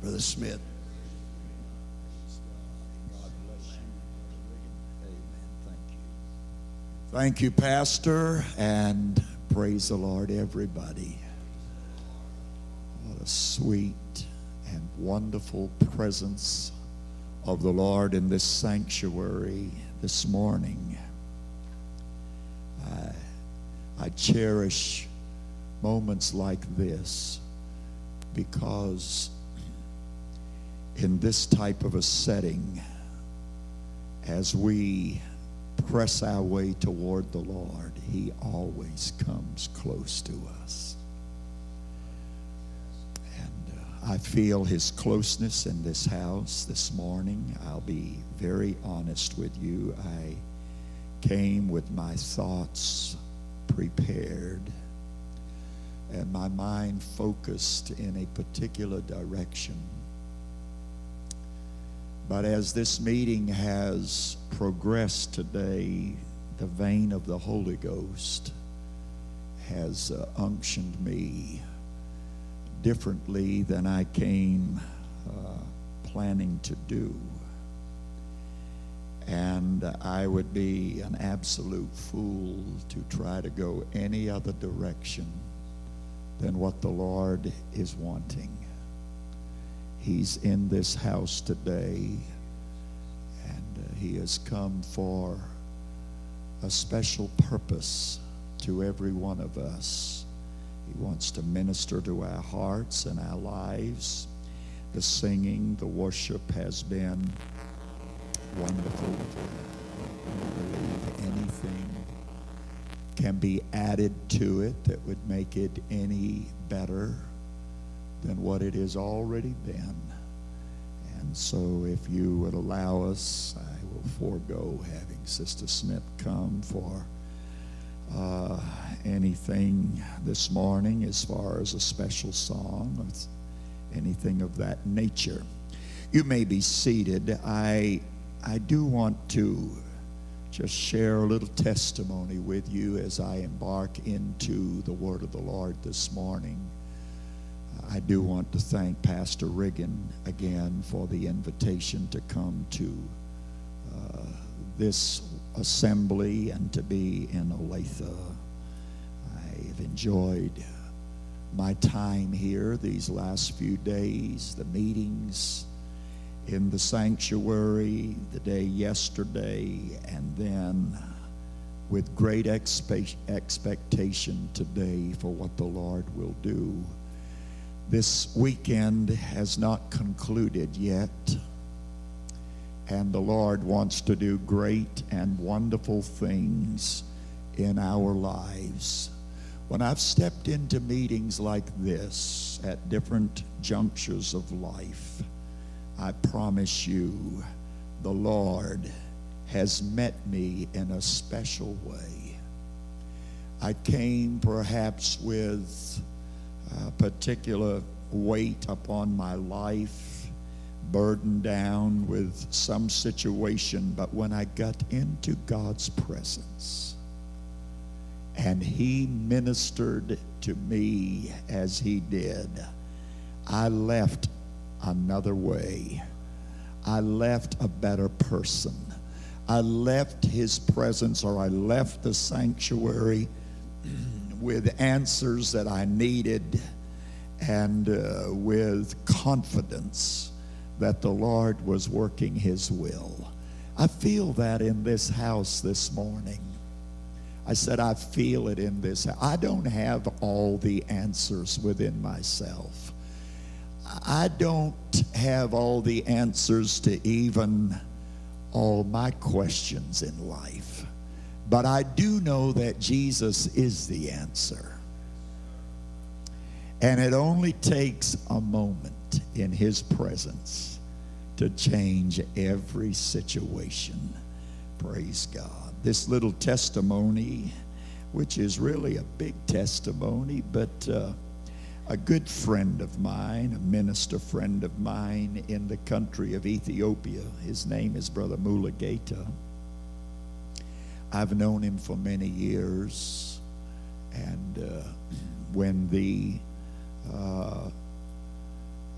Brother Smith. Thank you, Pastor, and praise the Lord, everybody. What a sweet and wonderful presence of the Lord in this sanctuary this morning. I, I cherish moments like this because in this type of a setting, as we press our way toward the Lord, He always comes close to us. And uh, I feel His closeness in this house this morning. I'll be very honest with you. I came with my thoughts prepared and my mind focused in a particular direction. But as this meeting has progressed today, the vein of the Holy Ghost has uh, unctioned me differently than I came uh, planning to do. And I would be an absolute fool to try to go any other direction than what the Lord is wanting. He's in this house today, and uh, He has come for a special purpose to every one of us. He wants to minister to our hearts and our lives. The singing, the worship has been wonderful. I believe anything can be added to it that would make it any better than what it has already been. And so, if you would allow us, I will forego having Sister Smith come for uh, anything this morning as far as a special song or anything of that nature. You may be seated. I, I do want to just share a little testimony with you as I embark into the word of the Lord this morning. I do want to thank Pastor Riggin again for the invitation to come to uh, this assembly and to be in Olathe. I've enjoyed my time here these last few days, the meetings in the sanctuary the day yesterday, and then with great expe- expectation today for what the Lord will do. This weekend has not concluded yet, and the Lord wants to do great and wonderful things in our lives. When I've stepped into meetings like this at different junctures of life, I promise you, the Lord has met me in a special way. I came perhaps with a particular weight upon my life, burdened down with some situation, but when I got into God's presence and He ministered to me as He did, I left another way. I left a better person. I left his presence or I left the sanctuary with answers that I needed and uh, with confidence that the Lord was working his will. I feel that in this house this morning. I said, I feel it in this. I don't have all the answers within myself. I don't have all the answers to even all my questions in life, but I do know that Jesus is the answer. And it only takes a moment in His presence to change every situation. Praise God. This little testimony, which is really a big testimony, but. Uh, a good friend of mine, a minister friend of mine in the country of Ethiopia. His name is Brother Mulugeta. I've known him for many years, and uh, when the uh,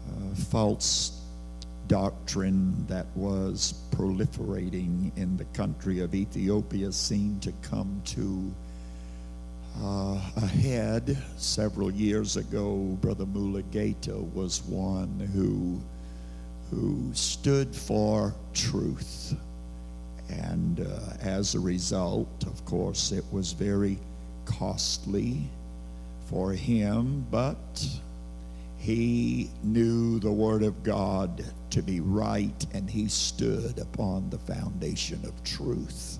uh, false doctrine that was proliferating in the country of Ethiopia seemed to come to uh, a head several years ago. Brother Mulugeta was one who who stood for truth, and uh, as a result, of course, it was very costly for him, but he knew the Word of God to be right, and he stood upon the foundation of truth.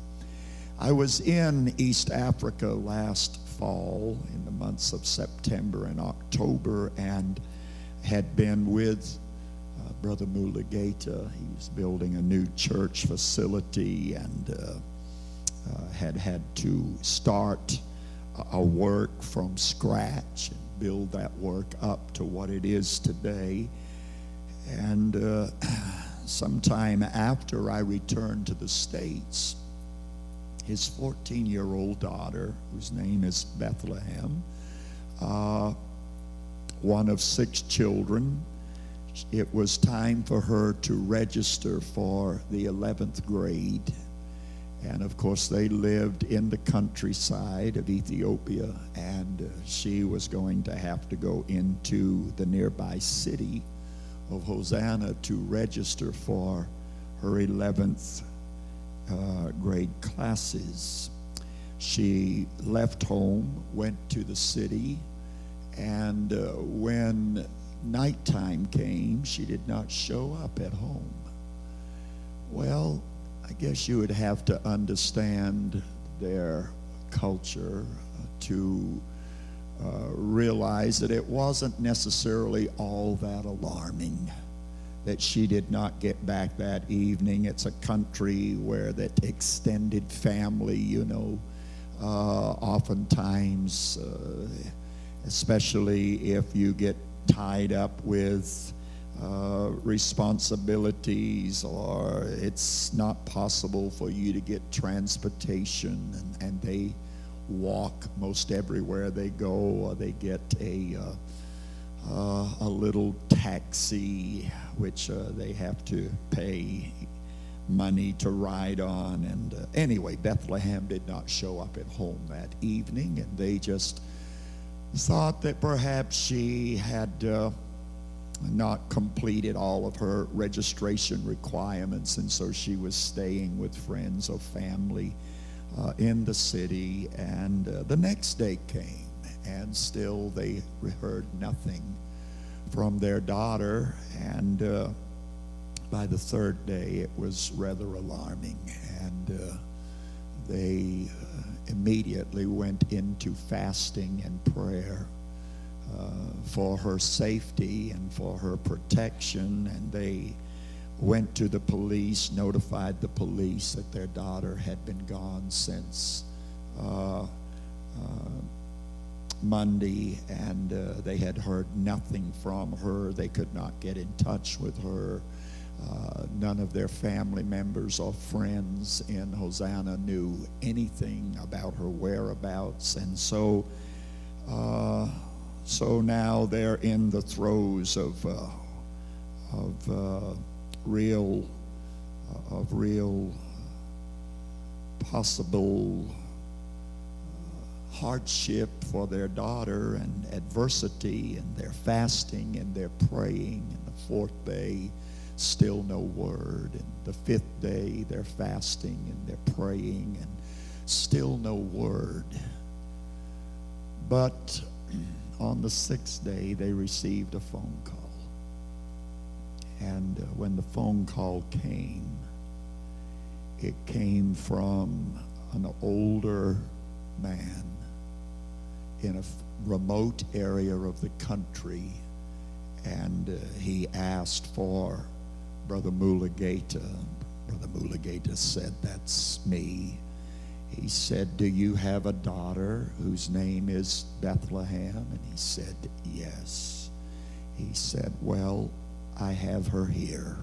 I was in East Africa last fall in the months of September and October and had been with Brother Mulugeta. He was building a new church facility and uh, uh, had had to start a, a work from scratch and build that work up to what it is today. And uh, sometime after I returned to the States, his 14 year old daughter, whose name is Bethlehem, uh, one of six children. It was time for her to register for the 11th grade. And of course, they lived in the countryside of Ethiopia, and uh, she was going to have to go into the nearby city of Hosanna to register for her 11th uh, grade classes. She left home, went to the city, and uh, when nighttime came, she did not show up at home. Well, I guess you would have to understand their culture to uh, realize that it wasn't necessarily all that alarming that she did not get back that evening. It's a country where that extended family, you know, uh, oftentimes, uh, especially if you get tied up with uh, responsibilities or it's not possible for you to get transportation and, and they walk most everywhere they go or they get a uh, uh, a little taxi, which uh, they have to pay money to ride on. And uh, anyway, Bethlehem did not show up at home that evening, and they just thought that perhaps she had uh, not completed all of her registration requirements, and so she was staying with friends or family uh, in the city. And uh, the next day came and still they heard nothing from their daughter. And uh, by the third day, it was rather alarming. And uh, they uh, immediately went into fasting and prayer uh, for her safety and for her protection. And they went to the police, notified the police that their daughter had been gone since. Uh, uh, Monday, and uh, they had heard nothing from her. They could not get in touch with her. Uh, none of their family members or friends in Hosanna knew anything about her whereabouts, and so, uh, so now they're in the throes of uh, of uh, real uh, of real possible hardship for their daughter and adversity and their fasting and their praying. And the fourth day, still no word. And the fifth day, they're fasting and they're praying and still no word. But on the sixth day, they received a phone call. And uh, when the phone call came, it came from an older man in a remote area of the country, and uh, he asked for Brother Mulugeta. Brother Mulugeta said, That's me. He said, Do you have a daughter whose name is Bethlehem? And he said, Yes. He said, Well, I have her here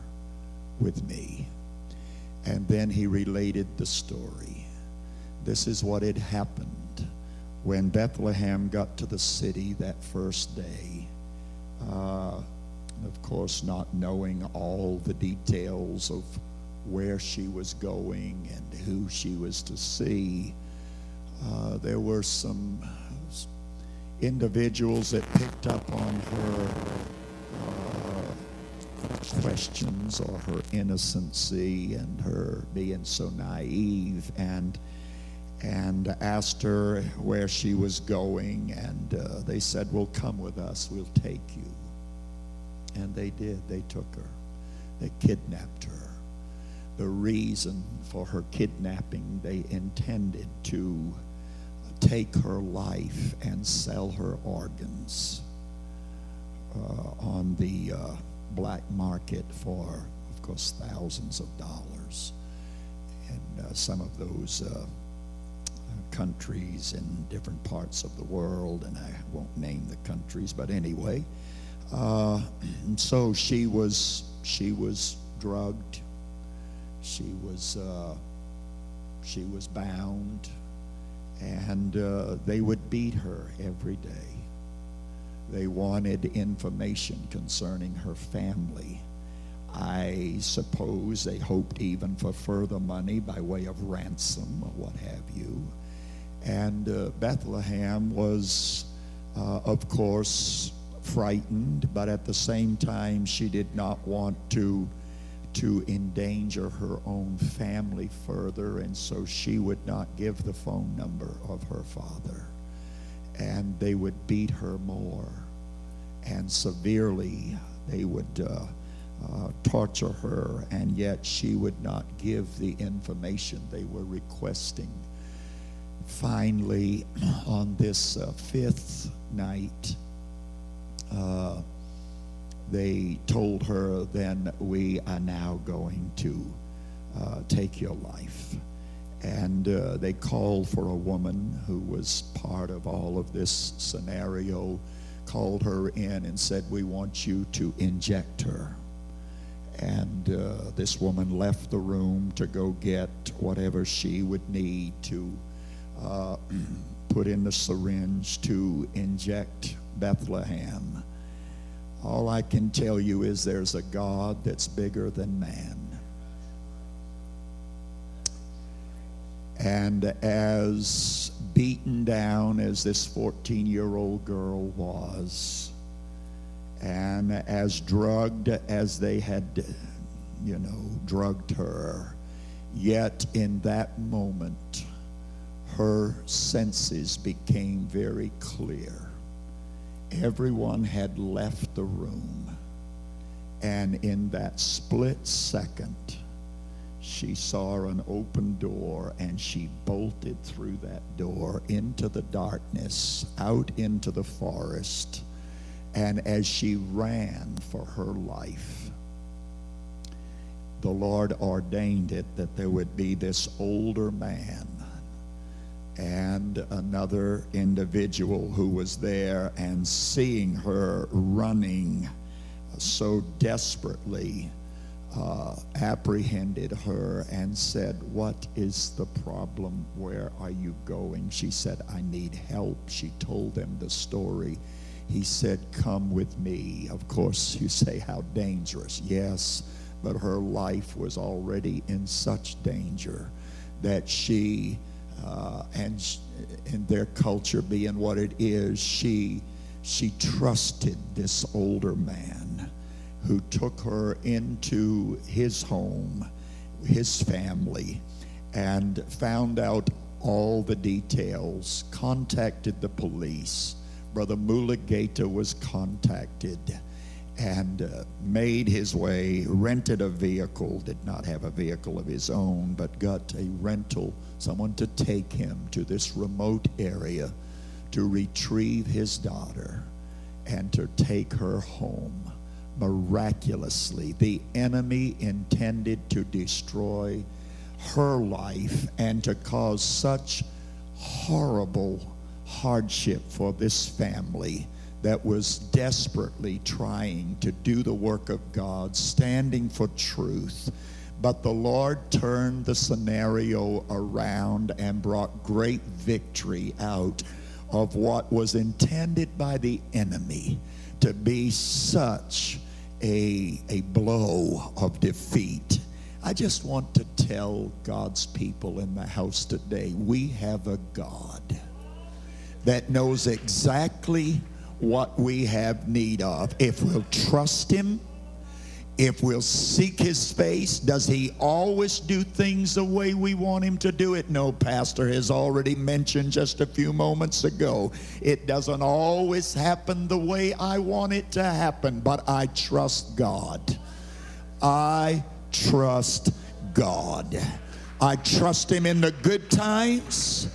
with me. And then he related the story. This is what had happened when Bethlehem got to the city that first day, uh, of course, not knowing all the details of where she was going and who she was to see, uh, there were some individuals that picked up on her uh, questions or her innocency and her being so naive and and asked her where she was going and uh, they said well come with us. We'll take you and they did they took her they kidnapped her the reason for her kidnapping they intended to take her life and sell her organs uh, on the uh, black market for, of course, thousands of dollars. And uh, some of those uh, countries in different parts of the world, and I won't name the countries, but anyway. Uh, so she was she was drugged. She was uh, she was bound and uh, they would beat her every day. They wanted information concerning her family. I suppose they hoped even for further money by way of ransom or what have you. And uh, Bethlehem was, uh, of course, frightened, but at the same time, she did not want to to endanger her own family further, and so she would not give the phone number of her father. And they would beat her more, and severely they would uh, uh, torture her, and yet she would not give the information they were requesting. Finally, on this uh, fifth night, uh, they told her, then we are now going to uh, take your life. And uh, they called for a woman who was part of all of this scenario, called her in and said, We want you to inject her. And uh, this woman left the room to go get whatever she would need to uh, put in the syringe to inject Bethlehem. All I can tell you is there's a God that's bigger than man. And as beaten down as this 14 year old girl was, and as drugged as they had, you know, drugged her, yet in that moment, her senses became very clear everyone had left the room. And in that split second, she saw an open door and she bolted through that door into the darkness, out into the forest. And as she ran for her life, the Lord ordained it that there would be this older man and another individual who was there and seeing her running so desperately uh, apprehended her and said, What is the problem? Where are you going? She said, I need help. She told them the story. He said, Come with me. Of course, you say, How dangerous. Yes, but her life was already in such danger that she uh, and in their culture being what it is, she she trusted this older man who took her into his home, his family, and found out all the details, contacted the police. Brother Mulugeta was contacted and uh, made his way, rented a vehicle, did not have a vehicle of his own, but got a rental, someone to take him to this remote area to retrieve his daughter and to take her home. Miraculously, the enemy intended to destroy her life and to cause such horrible hardship for this family that was desperately trying to do the work of God, standing for truth. But the Lord turned the scenario around and brought great victory out of what was intended by the enemy to be such a, a blow of defeat. I just want to tell God's people in the house today we have a God that knows exactly what we have need of. If we'll trust Him, if we'll seek his face, does he always do things the way we want him to do it? No, Pastor has already mentioned just a few moments ago. It doesn't always happen the way I want it to happen, but I trust God. I trust God. I trust him in the good times.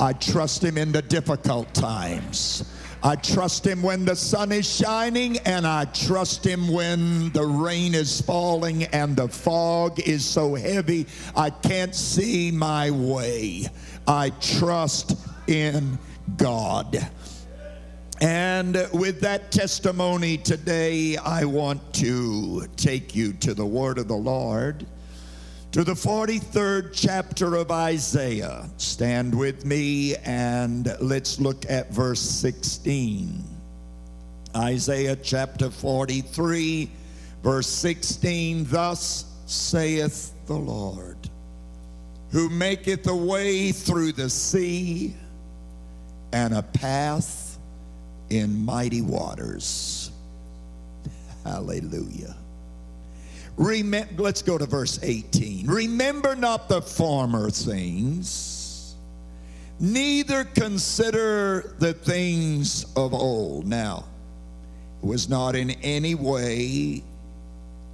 I trust him in the difficult times. I trust him when the sun is shining, and I trust him when the rain is falling and the fog is so heavy I can't see my way. I trust in God. And with that testimony today, I want to take you to the word of the Lord to the 43rd chapter of Isaiah. Stand with me and let's look at verse 16. Isaiah chapter 43, verse 16 Thus saith the Lord, who maketh a way through the sea and a path in mighty waters. Hallelujah. Remember, let's go to verse 18. Remember not the former things, neither consider the things of old. Now, it was not in any way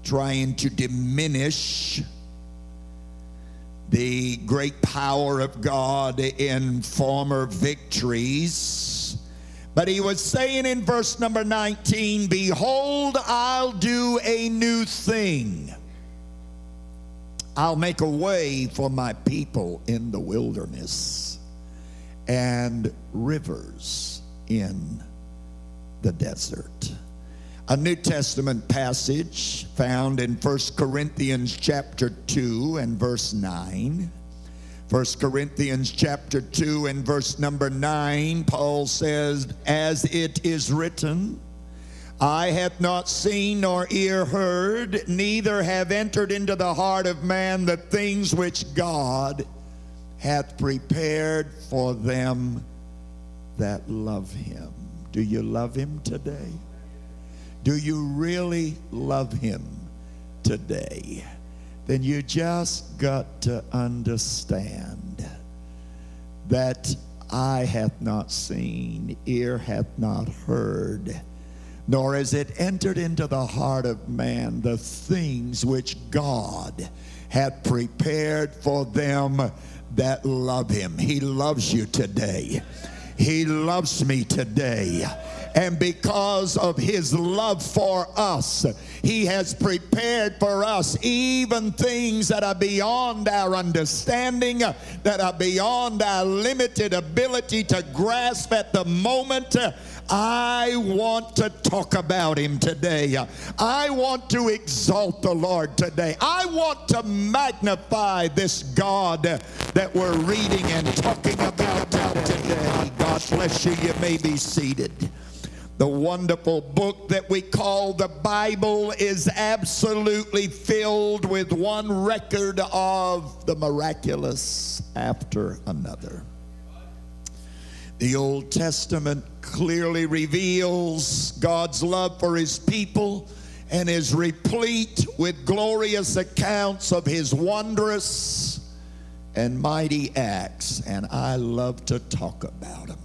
trying to diminish the great power of God in former victories but he was saying in verse number 19, Behold, I'll do a new thing. I'll make a way for my people in the wilderness and rivers in the desert. A New Testament passage found in 1 Corinthians chapter 2 and verse 9 1 Corinthians chapter 2 and verse number 9, Paul says, As it is written, I have not seen nor ear heard, neither have entered into the heart of man the things which God hath prepared for them that love him. Do you love him today? Do you really love him today? Then you just got to understand that eye hath not seen, ear hath not heard, nor has it entered into the heart of man the things which God hath prepared for them that love him. He loves you today. He loves me today. And because of his love for us, he has prepared for us even things that are beyond our understanding, that are beyond our limited ability to grasp at the moment. I want to talk about him today. I want to exalt the Lord today. I want to magnify this God that we're reading and talking about today. God bless you. You may be seated. The wonderful book that we call the Bible is absolutely filled with one record of the miraculous after another. The Old Testament clearly reveals God's love for his people and is replete with glorious accounts of his wondrous and mighty acts, and I love to talk about them.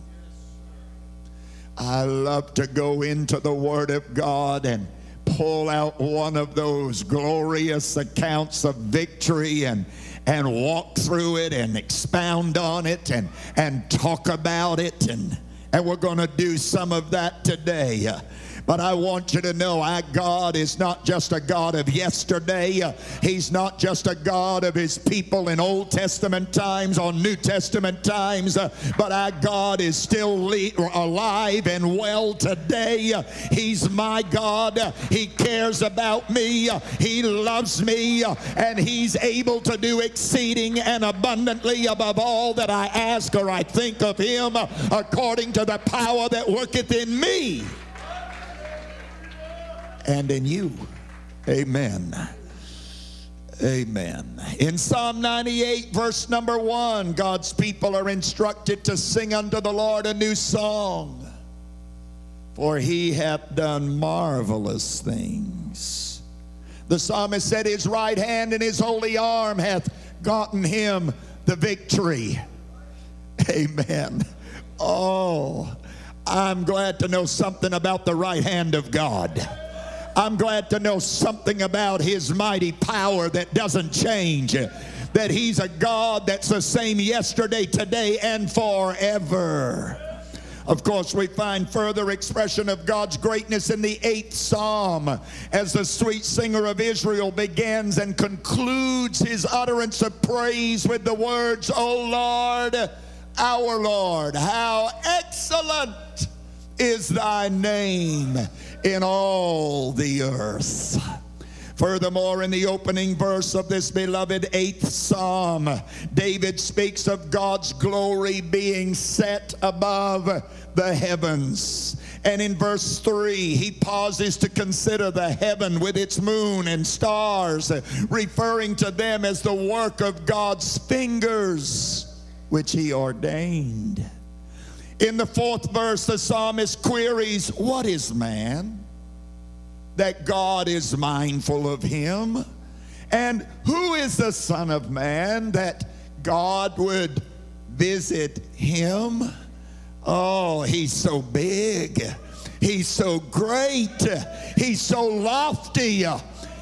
I love to go into the Word of God and pull out one of those glorious accounts of victory and and walk through it and expound on it and and talk about it and and we're going to do some of that today. But I want you to know our God is not just a God of yesterday. He's not just a God of his people in Old Testament times or New Testament times, but our God is still alive and well today. He's my God. He cares about me. He loves me. And he's able to do exceeding and abundantly above all that I ask or I think of him according to the power that worketh in me. And in you. Amen. Amen. In Psalm 98, verse number one, God's people are instructed to sing unto the Lord a new song. For he hath done marvelous things. The psalmist said, His right hand and his holy arm hath gotten him the victory. Amen. Oh, I'm glad to know something about the right hand of God. I'm glad to know something about his mighty power that doesn't change. That he's a God that's the same yesterday, today, and forever. Of course, we find further expression of God's greatness in the eighth psalm as the sweet singer of Israel begins and concludes his utterance of praise with the words, O Lord, our Lord, how excellent is thy name in all the earth. Furthermore, in the opening verse of this beloved eighth psalm, David speaks of God's glory being set above the heavens. And in verse 3, he pauses to consider the heaven with its moon and stars, referring to them as the work of God's fingers, which he ordained. In the fourth verse, the psalmist queries, What is man? That God is mindful of him. And who is the Son of Man that God would visit him? Oh, he's so big. He's so great. He's so lofty.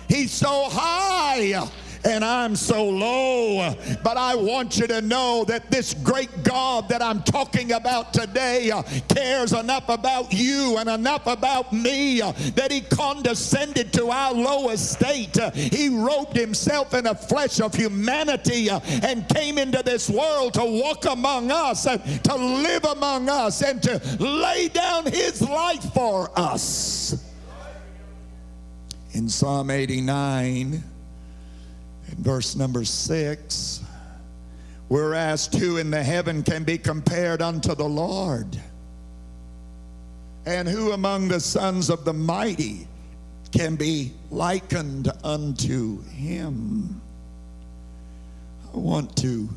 He's so high and I'm so low. But I want you to know that this great God that I'm talking about today uh, cares enough about you and enough about me uh, that he condescended to our low estate. Uh, he robed himself in a flesh of humanity and came into this world to walk among us, and to live among us, and to lay down his life for us. In Psalm 89, in verse number six, we're asked who in the heaven can be compared unto the Lord? And who among the sons of the mighty can be likened unto him? I want to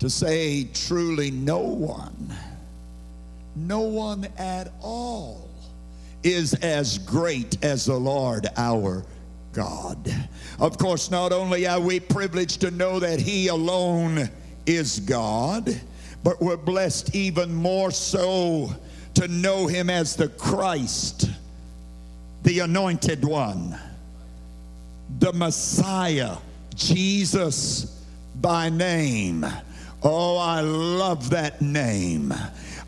to say truly no one no one at all is as great as the Lord our God. Of course, not only are we privileged to know that He alone is God, but we're blessed even more so to know Him as the Christ, the Anointed One, the Messiah, Jesus by name. Oh, I love that name.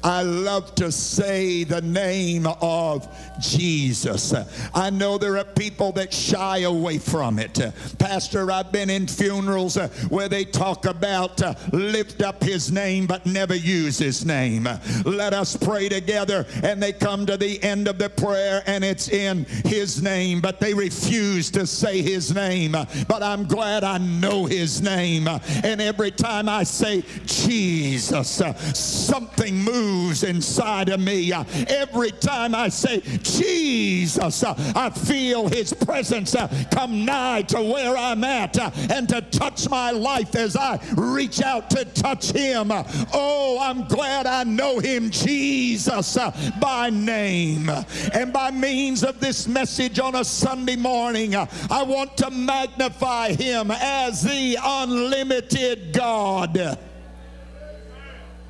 I love to say the name of Jesus. I know there are people that shy away from it. Pastor, I've been in funerals where they talk about uh, lift up his name but never use his name. Let us pray together and they come to the end of the prayer and it's in his name but they refuse to say his name. But I'm glad I know his name. And every time I say Jesus, something moves inside of me. Every time I say Jesus, I feel his presence come nigh to where I'm at and to touch my life as I reach out to touch him. Oh, I'm glad I know him, Jesus, by name. And by means of this message on a Sunday morning, I want to magnify him as the unlimited God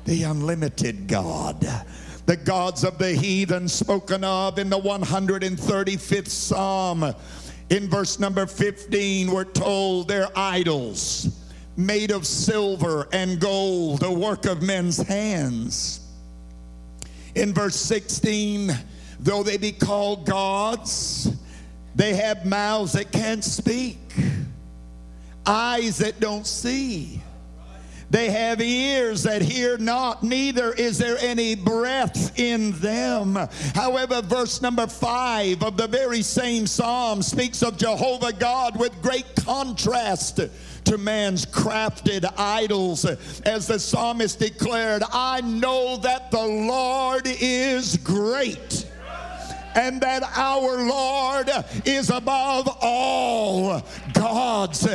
the unlimited God. The gods of the heathen spoken of in the 135th Psalm. In verse number 15, we're told they're idols made of silver and gold, the work of men's hands. In verse 16, though they be called gods, they have mouths that can't speak, eyes that don't see they have ears that hear not, neither is there any breath in them. However, verse number five of the very same psalm speaks of Jehovah God with great contrast to man's crafted idols. As the psalmist declared, I know that the Lord is great and that our Lord is above all gods.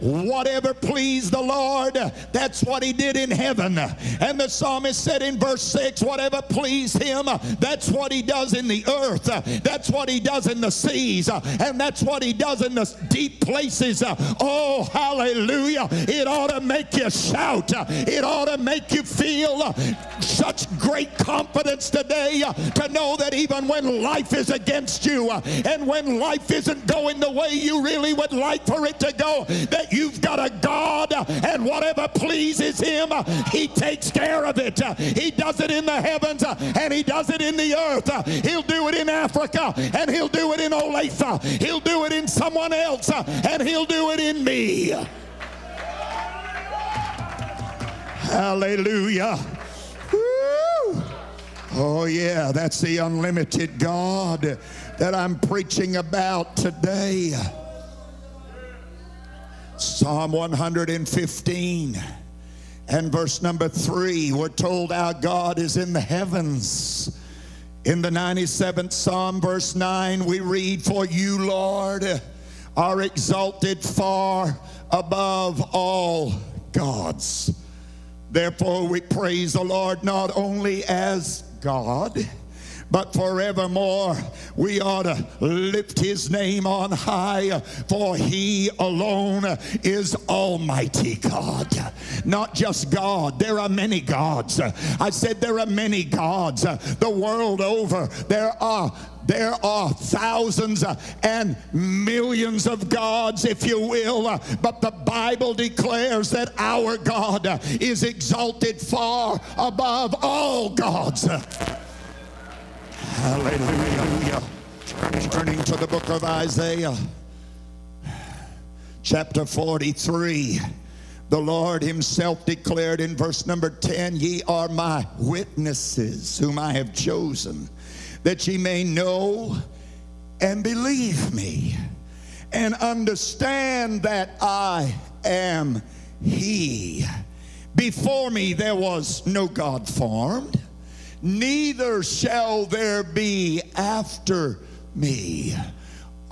Whatever pleased the Lord, that's what he did in heaven. And the psalmist said in verse 6 whatever pleased him, that's what he does in the earth. That's what he does in the seas. And that's what he does in the deep places. Oh, hallelujah. It ought to make you shout. It ought to make you feel such great confidence today to know that even when life is against you and when life isn't going the way you really would like for it to go, that you've got a God, and whatever pleases Him, He takes care of it. He does it in the heavens, and He does it in the earth. He'll do it in Africa, and He'll do it in Olathe. He'll do it in someone else, and He'll do it in me. Hallelujah. Oh, yeah, that's the unlimited God that I'm preaching about today. Psalm 115 and verse number 3, we're told our God is in the heavens. In the 97th Psalm, verse 9, we read, For you, Lord, are exalted far above all gods. Therefore, we praise the Lord not only as God, but forevermore we ought to lift his name on high, for he alone is Almighty God. Not just God, there are many gods. I said there are many gods. The world over, there are there are thousands and millions of gods, if you will, but the Bible declares that our God is exalted far above all gods. Hallelujah. Turning to the book of Isaiah, chapter 43. The Lord Himself declared in verse number 10 Ye are my witnesses, whom I have chosen, that ye may know and believe me, and understand that I am He. Before me there was no God formed neither shall there be after me.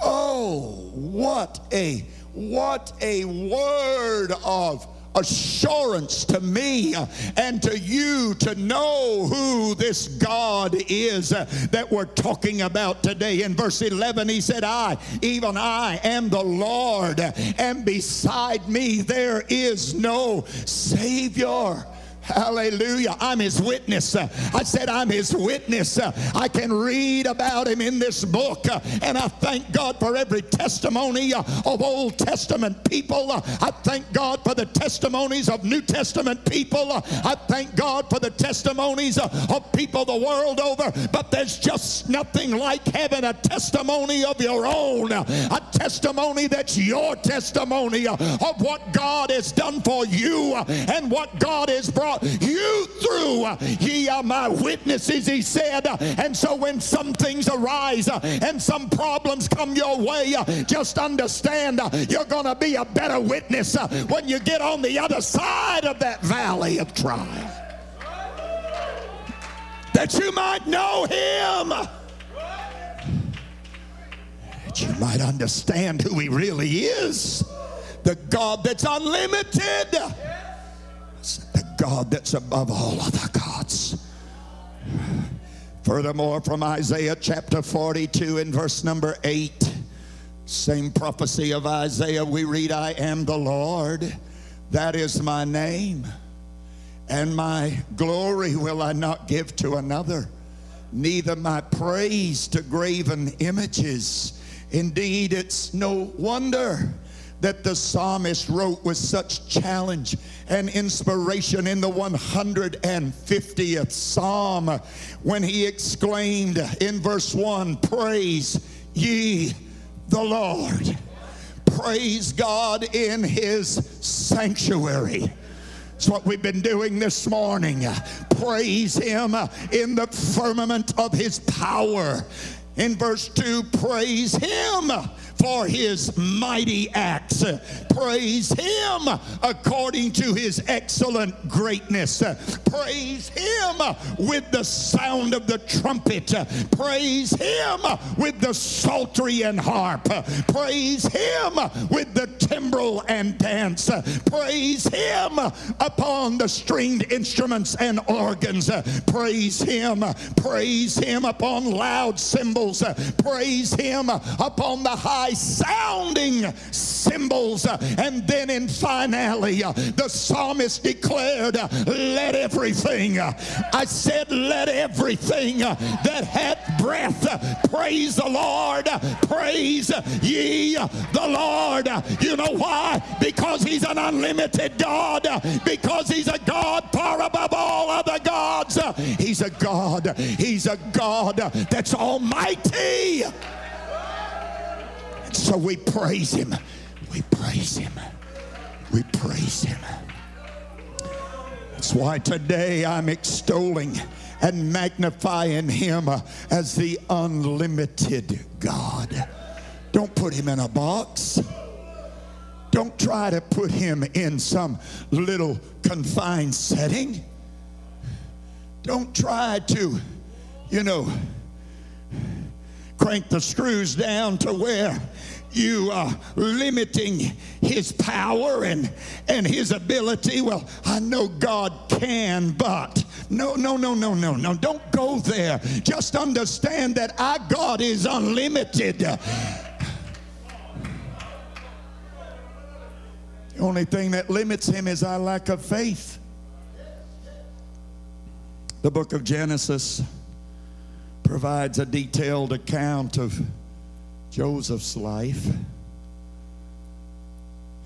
Oh, what a what a word of assurance to me and to you to know who this God is that we're talking about today. In verse 11, he said, I, even I, am the Lord, and beside me there is no Savior. Hallelujah. I'm his witness. I said, I'm his witness. I can read about him in this book. And I thank God for every testimony of Old Testament people. I thank God for the testimonies of New Testament people. I thank God for the testimonies of people the world over. But there's just nothing like having a testimony of your own, a testimony that's your testimony of what God has done for you and what God has brought you through. Ye are my witnesses, he said. And so when some things arise uh, and some problems come your way, uh, just understand uh, you're going to be a better witness when you get on the other side of that valley of trial. That you might know him. That you might understand who he really is. The God that's unlimited God that's above all other gods. Furthermore, from Isaiah chapter 42 and verse number 8, same prophecy of Isaiah, we read, I am the Lord, that is my name, and my glory will I not give to another, neither my praise to graven images. Indeed, it's no wonder that the psalmist wrote with such challenge and inspiration in the 150th psalm when he exclaimed in verse 1 Praise ye the Lord. Praise God in his sanctuary. It's what we've been doing this morning. Praise him in the firmament of his power. In verse 2, praise him for his mighty acts. Praise him according to his excellent greatness. Praise him with the sound of the trumpet. Praise him with the psaltery and harp. Praise him with the timbrel and dance. Praise him upon the stringed instruments and organs. Praise him. Praise him upon loud cymbals. Praise him upon the high sounding cymbals. And then in finale, the psalmist declared, Let everything, I said, Let everything that hath breath praise the Lord. Praise ye the Lord. You know why? Because he's an unlimited God. Because he's a God far above all other gods. He's a God. He's a God that's almighty. So we praise him. We praise him. We praise him. That's why today I'm extolling and magnifying him as the unlimited God. Don't put him in a box. Don't try to put him in some little confined setting. Don't try to, you know, crank the screws down to where you are limiting his power and, and his ability. Well, I know God can, but no, no, no, no, no, no. Don't go there. Just understand that our God is unlimited. The only thing that limits him is our lack of faith. The book of Genesis provides a detailed account of Joseph's life.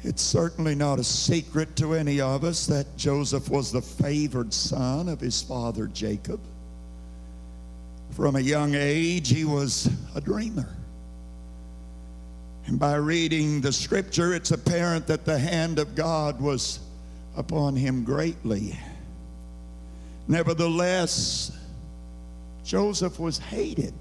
It's certainly not a secret to any of us that Joseph was the favored son of his father Jacob. From a young age, he was a dreamer. And by reading the scripture, it's apparent that the hand of God was upon him greatly. Nevertheless, Joseph was hated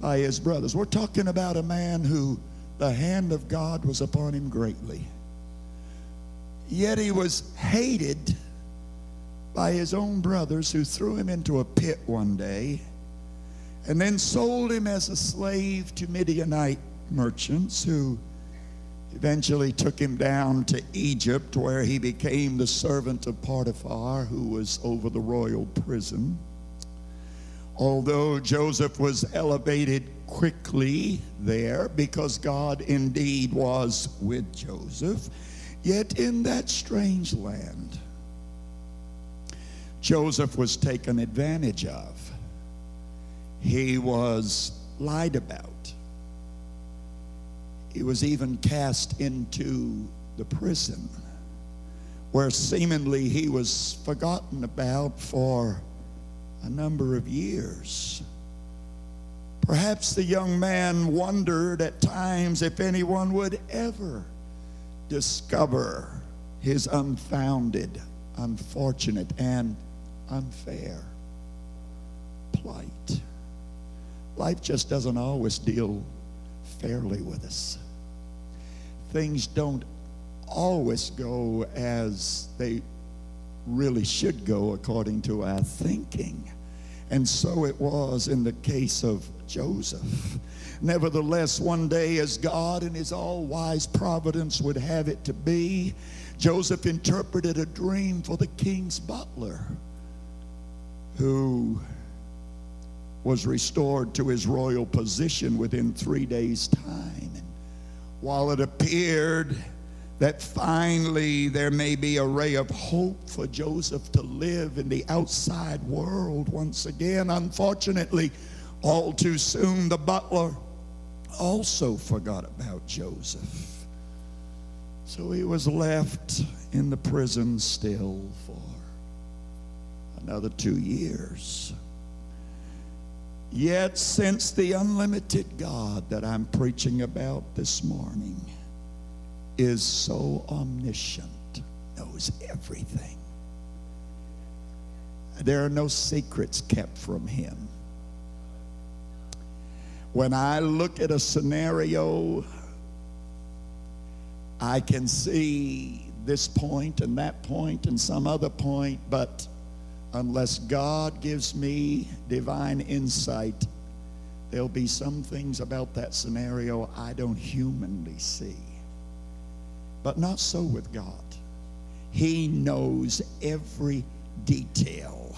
by his brothers. We're talking about a man who the hand of God was upon him greatly. Yet he was hated by his own brothers who threw him into a pit one day and then sold him as a slave to Midianite merchants who eventually took him down to Egypt where he became the servant of Potiphar who was over the royal prison. Although Joseph was elevated quickly there because God indeed was with Joseph, yet in that strange land, Joseph was taken advantage of. He was lied about. He was even cast into the prison where seemingly he was forgotten about for a number of years. Perhaps the young man wondered at times if anyone would ever discover his unfounded, unfortunate, and unfair plight. Life just doesn't always deal fairly with us. Things don't always go as they really should go according to our thinking. And so it was in the case of Joseph. Nevertheless, one day, as God in his all wise providence would have it to be, Joseph interpreted a dream for the king's butler, who was restored to his royal position within three days' time. And while it appeared that finally there may be a ray of hope for Joseph to live in the outside world once again. Unfortunately, all too soon, the butler also forgot about Joseph. So he was left in the prison still for another two years. Yet, since the unlimited God that I'm preaching about this morning, is so omniscient, knows everything. There are no secrets kept from him. When I look at a scenario, I can see this point and that point and some other point, but unless God gives me divine insight, there'll be some things about that scenario I don't humanly see. But not so with God. He knows every detail.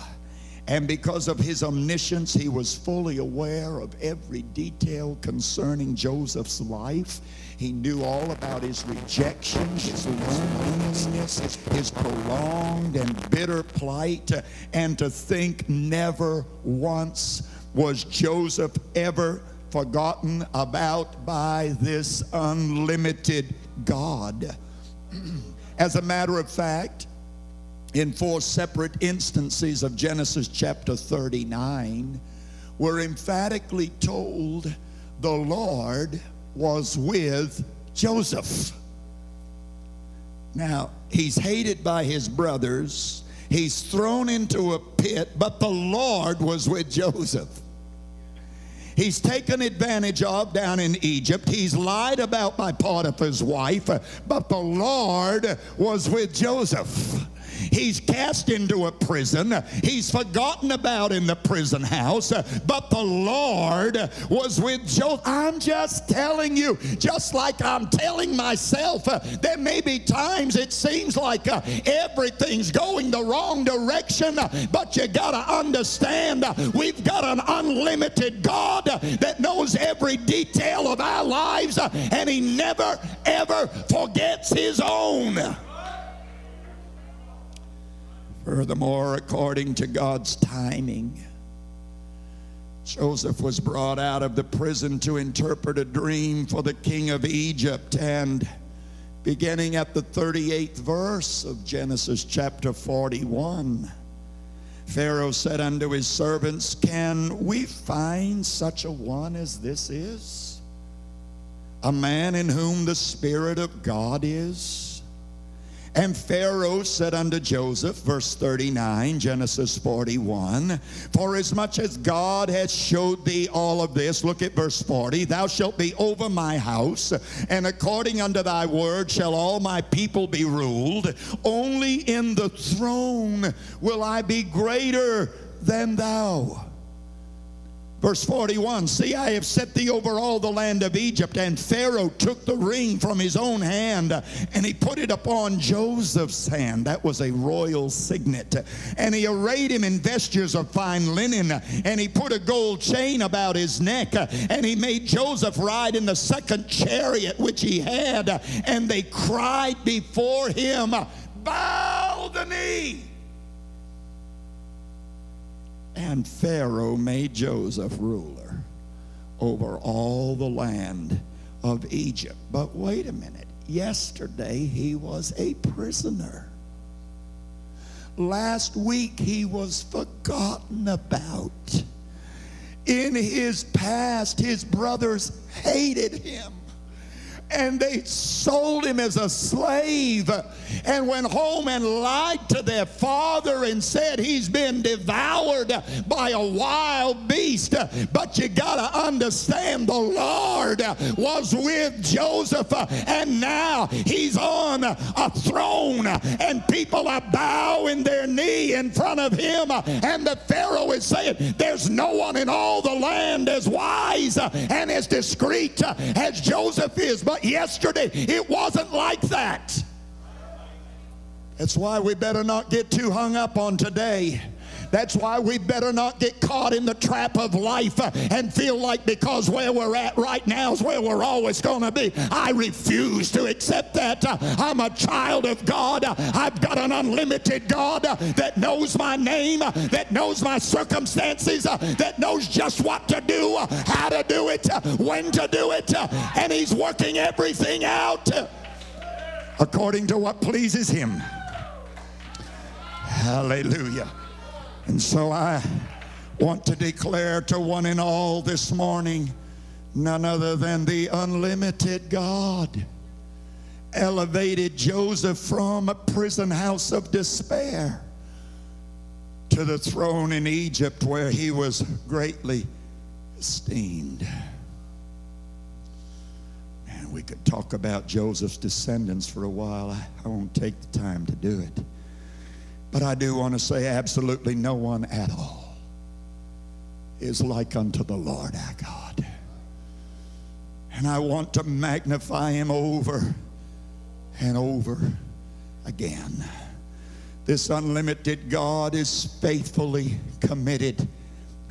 And because of his omniscience, he was fully aware of every detail concerning Joseph's life. He knew all about his rejection, his loneliness, his, prolonged and bitter plight. And to think never once was Joseph ever forgotten about by this unlimited God. As a matter of fact, in four separate instances of Genesis chapter 39, we're emphatically told the Lord was with Joseph. Now, he's hated by his brothers, he's thrown into a pit, but the Lord was with Joseph. He's taken advantage of down in Egypt. He's lied about by Potiphar's wife, but the Lord was with Joseph. He's cast into a prison. He's forgotten about in the prison house. But the Lord was with Joseph. I'm just telling you, just like I'm telling myself, there may be times it seems like uh, everything's going the wrong direction, but you got to understand we've got an unlimited God that knows every detail of our lives, and He never, ever forgets His own. Furthermore, according to God's timing, Joseph was brought out of the prison to interpret a dream for the king of Egypt. And beginning at the 38th verse of Genesis chapter 41, Pharaoh said unto his servants, Can we find such a one as this is? A man in whom the Spirit of God is? And Pharaoh said unto Joseph, verse 39, Genesis 41, For as much as God has showed thee all of this, look at verse 40, thou shalt be over my house, and according unto thy word shall all my people be ruled. Only in the throne will I be greater than thou. Verse 41 See, I have set thee over all the land of Egypt. And Pharaoh took the ring from his own hand and he put it upon Joseph's hand. That was a royal signet. And he arrayed him in vestures of fine linen. And he put a gold chain about his neck. And he made Joseph ride in the second chariot which he had. And they cried before him, Bow the knee. And Pharaoh made Joseph ruler over all the land of Egypt. But wait a minute. Yesterday he was a prisoner. Last week he was forgotten about. In his past, his brothers hated him and they sold him as a slave and went home and lied to their father and said he's been devoured by a wild beast. But you got to understand the Lord was with Joseph and now he's on a throne and people are bowing their knee in front of him and the Pharaoh is saying there's no one in all the land as wise and as discreet as Joseph is. But yesterday. It wasn't like that. That's why we better not get too hung up on today. That's why we better not get caught in the trap of life and feel like because where we're at right now is where we're always going to be. I refuse to accept that. I'm a child of God. I've got an unlimited God that knows my name, that knows my circumstances, that knows just what to do, how to do it, when to do it, and He's working everything out according to what pleases Him. Hallelujah. And so I want to declare to one and all this morning none other than the unlimited God elevated Joseph from a prison house of despair to the throne in Egypt where he was greatly esteemed. And we could talk about Joseph's descendants for a while. I, I won't take the time to do it. But I do want to say absolutely no one at all is like unto the Lord our God. And I want to magnify him over and over again. This unlimited God is faithfully committed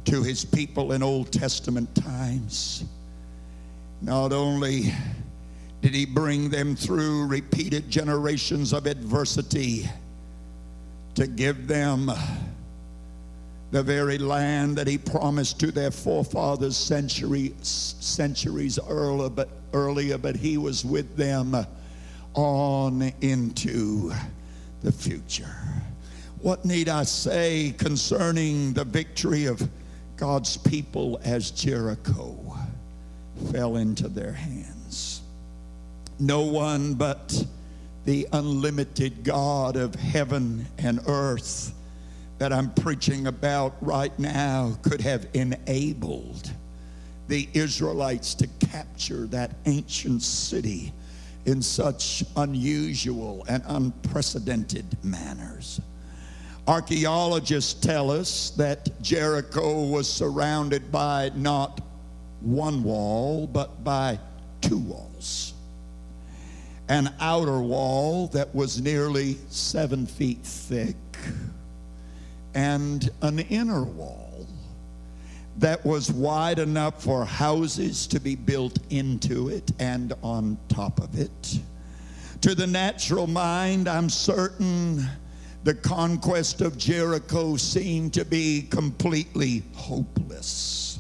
to his people in Old Testament times. Not only did he bring them through repeated generations of adversity to give them the very land that he promised to their forefathers century, centuries earlier but, earlier, but he was with them on into the future. What need I say concerning the victory of God's people as Jericho fell into their hands? No one but the unlimited God of heaven and earth that I'm preaching about right now could have enabled the Israelites to capture that ancient city in such unusual and unprecedented manners. Archaeologists tell us that Jericho was surrounded by not one wall, but by two walls. An outer wall that was nearly seven feet thick, and an inner wall that was wide enough for houses to be built into it and on top of it. To the natural mind, I'm certain the conquest of Jericho seemed to be completely hopeless.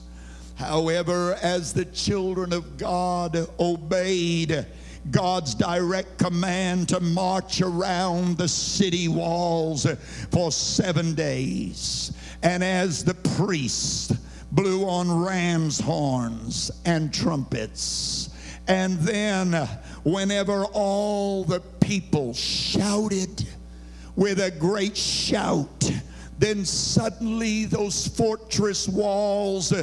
However, as the children of God obeyed God's direct command to march around the city walls for seven days, and as the priests blew on ram's horns and trumpets. And then, whenever all the people shouted with a great shout, then suddenly those fortress walls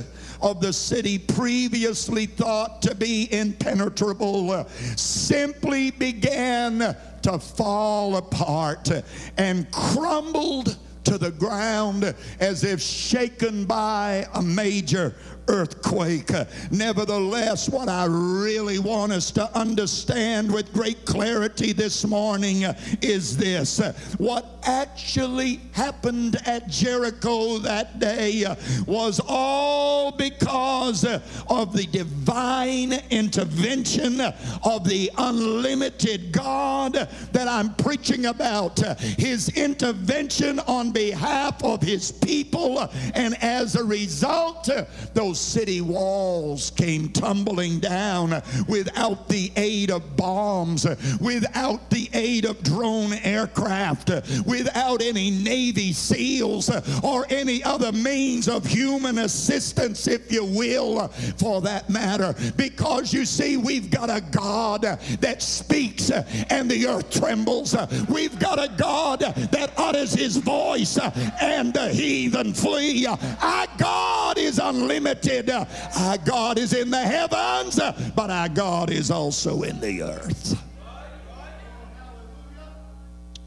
of the city previously thought to be impenetrable simply began to fall apart and crumbled to the ground as if shaken by a major earthquake. Nevertheless, what I really want us to understand with great clarity this morning is this what actually happened at Jericho that day was all because of the divine intervention of the unlimited God that I'm preaching about. His intervention on behalf of his people, and as a result, those city walls came tumbling down without the aid of bombs, without the aid of drone aircraft, without any Navy SEALs or any other means of human assistance, if you will, for that matter. Because you see, we've got a God that speaks and the earth trembles. We've got a God that utters his voice and the heathen flee. Our God is unlimited. Uh, our God is in the heavens, but our God is also in the earth.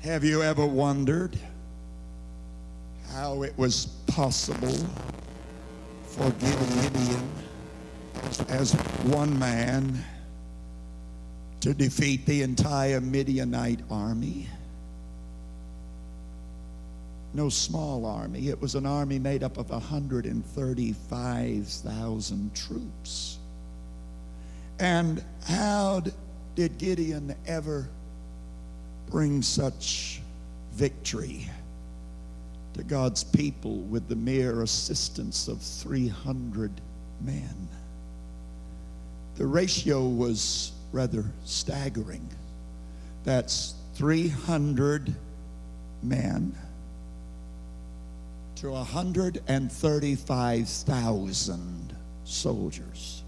Have you ever wondered how it was possible for Gideon, as one man, to defeat the entire Midianite army? No small army. It was an army made up of 135,000 troops. And how did Gideon ever bring such victory to God's people with the mere assistance of 300 men? The ratio was rather staggering. That's 300 men to 135,000 soldiers.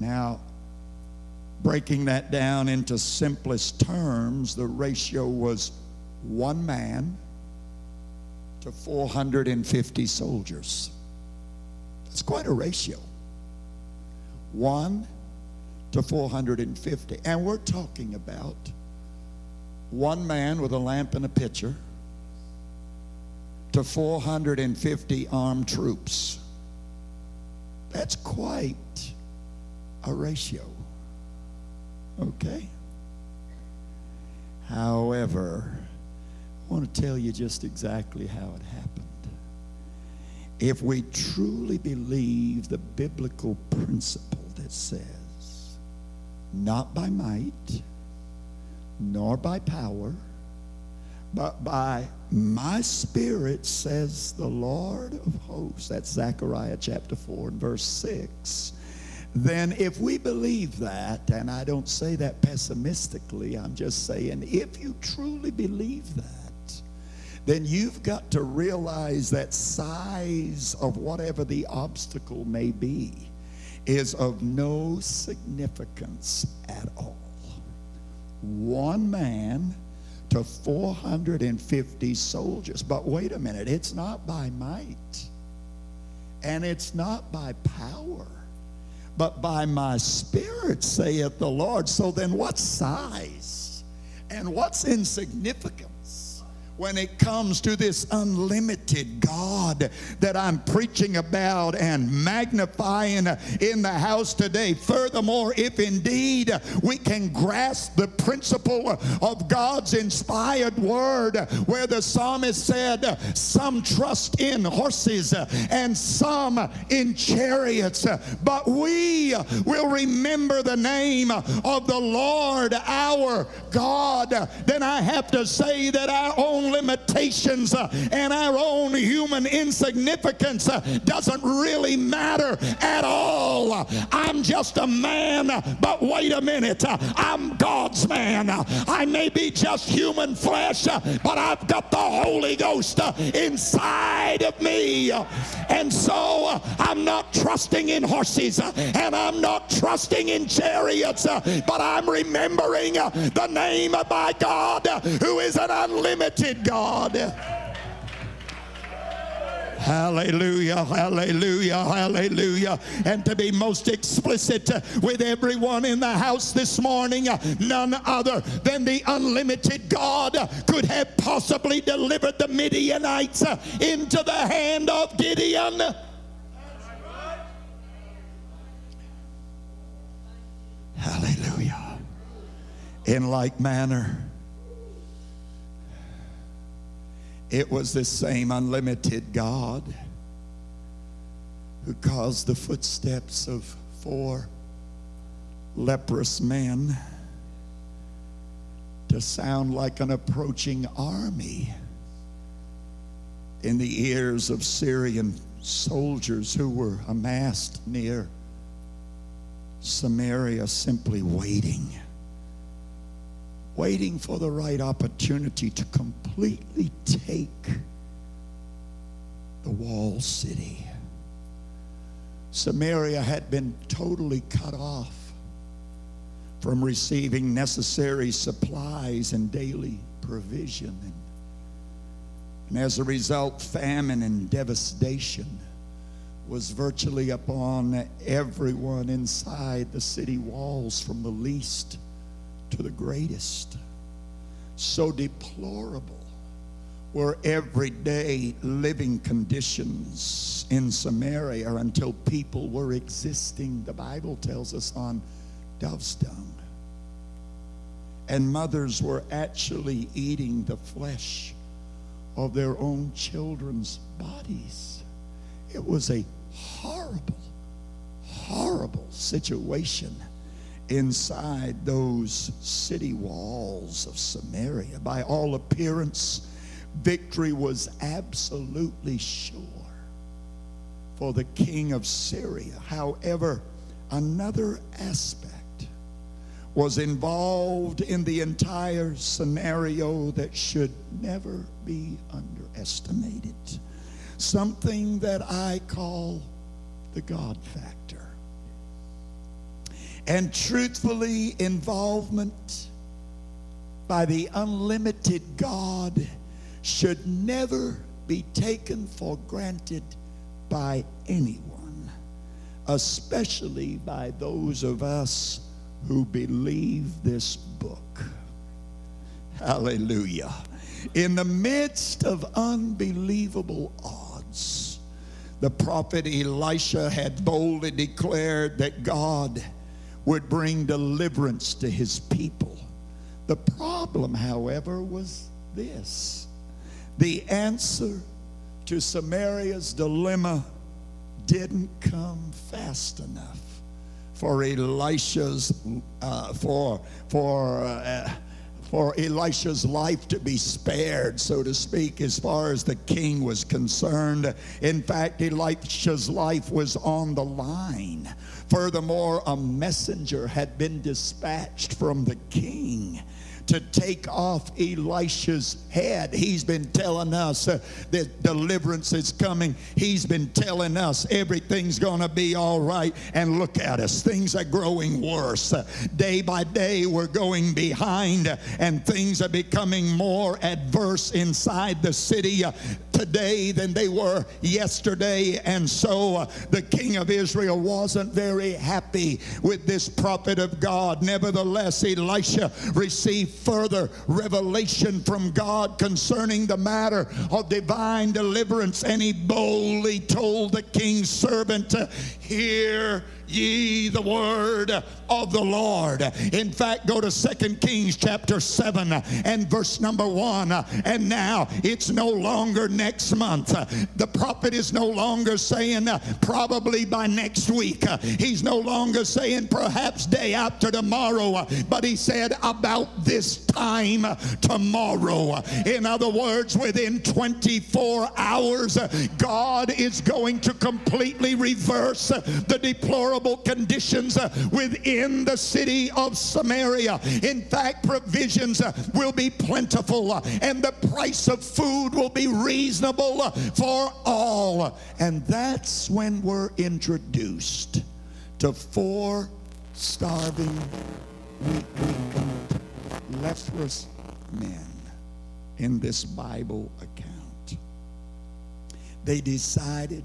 Now, breaking that down into simplest terms, the ratio was one man to 450 soldiers. That's quite a ratio. One to 450. And we're talking about one man with a lamp and a pitcher to 450 armed troops. That's quite a ratio. Okay? However, I want to tell you just exactly how it happened. If we truly believe the biblical principle that says, not by might, nor by power, but by my spirit, says the Lord of hosts. That's Zechariah chapter 4 and verse 6 then if we believe that, and I don't say that pessimistically, I'm just saying if you truly believe that, then you've got to realize that size of whatever the obstacle may be is of no significance at all. One man to 450 soldiers. But wait a minute, it's not by might and it's not by power but by my spirit, saith the Lord. So then, what size and what's insignificant? When it comes to this unlimited God that I'm preaching about and magnifying in the house today. Furthermore, if indeed we can grasp the principle of God's inspired word, where the psalmist said, Some trust in horses and some in chariots, but we will remember the name of the Lord our God, then I have to say that our own own limitations uh, and our own human insignificance uh, doesn't really matter at all. I'm just a man, but wait a minute. I'm God's man. I may be just human flesh, but I've got the Holy Ghost uh, inside of me. And so uh, I'm not trusting in horses uh, and I'm not trusting in chariots, but I'm remembering the name of my God who is an unlimited God. Hallelujah, hallelujah, hallelujah. And to be most explicit with everyone in the house this morning, none other than the unlimited God could have possibly delivered the Midianites into the hand of Gideon. Hallelujah. In like manner, It was this same unlimited God who caused the footsteps of four leprous men to sound like an approaching army in the ears of Syrian soldiers who were amassed near Samaria, simply waiting waiting for the right opportunity to completely take the wall city. Samaria had been totally cut off from receiving necessary supplies and daily provision. And, and as a result, famine and devastation was virtually upon everyone inside the city walls, from the least to the greatest. So deplorable were everyday living conditions in Samaria until people were existing, the Bible tells us, on dove's dung. And mothers were actually eating the flesh of their own children's bodies. It was a horrible, horrible situation inside those city walls of Samaria. By all appearance, victory was absolutely sure for the king of Syria. However, another aspect was involved in the entire scenario that should never be underestimated. Something that I call the God factor and truthfully involvement by the unlimited God should never be taken for granted by anyone, especially by those of us who believe this book. Hallelujah. In the midst of unbelievable odds, the prophet Elisha had boldly declared that God would bring deliverance to his people. The problem, however, was this the answer to Samaria's dilemma didn't come fast enough for Elisha's uh, for for uh, for Elisha's life to be spared, so to speak, as far as the king was concerned. In fact, Elisha's life was on the line. Furthermore, a messenger had been dispatched from the king to take off Elisha's head. He's been telling us uh, that deliverance is coming. He's been telling us everything's going to be all right. And look at us, things are growing worse. Uh, day by day, we're going behind, uh, and things are becoming more adverse inside the city uh, today than they were yesterday. And so uh, the king of Israel wasn't very happy with this prophet of God. Nevertheless, Elisha received further revelation from God concerning the matter of divine deliverance. And he boldly told the king's servant, Hear ye the word of the Lord. In fact, go to Second Kings chapter 7 and verse number 1. And now it's no longer next month. The prophet is no longer saying probably by next week. He's no longer saying perhaps day after tomorrow, but he said about this time tomorrow. In other words, within 24 hours, God is going to completely reverse the deplorable conditions uh, within the city of Samaria. In fact, provisions uh, will be plentiful uh, and the price of food will be reasonable for all. And that's when we're introduced to four starving, weak-weakened, leprous men in this Bible account. They decided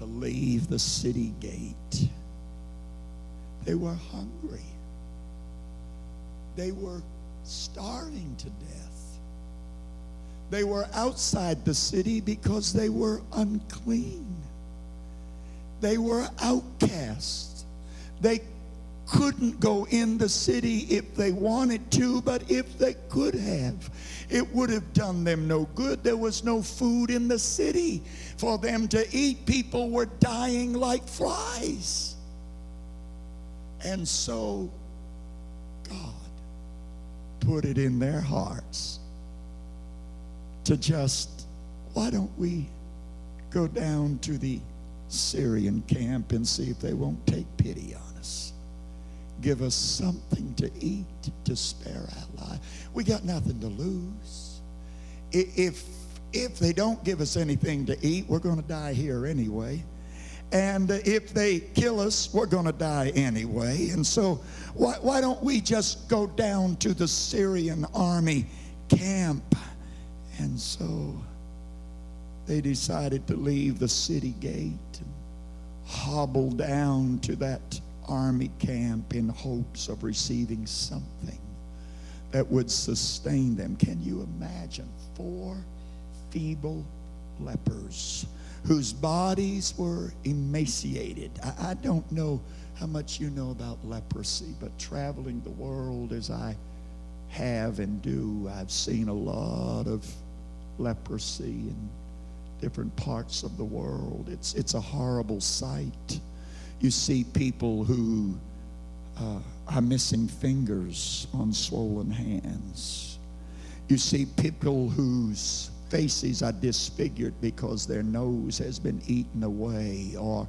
to leave the city gate. They were hungry. They were starving to death. They were outside the city because they were unclean. They were outcasts. They couldn't go in the city if they wanted to, but if they could have, it would have done them no good. There was no food in the city for them to eat. People were dying like flies. And so God put it in their hearts to just, why don't we go down to the Syrian camp and see if they won't take pity on us? Give us something to eat to spare our life. We got nothing to lose. If, if they don't give us anything to eat, we're going to die here anyway. And if they kill us, we're going to die anyway. And so, why, why don't we just go down to the Syrian army camp? And so they decided to leave the city gate and hobble down to that army camp in hopes of receiving something that would sustain them. Can you imagine four feeble lepers whose bodies were emaciated? I, I, don't know how much you know about leprosy, but traveling the world as I have and do, I've seen a lot of leprosy in different parts of the world. It's, it's a horrible sight. You see people who uh, are missing fingers on swollen hands. You see people whose faces are disfigured because their nose has been eaten away or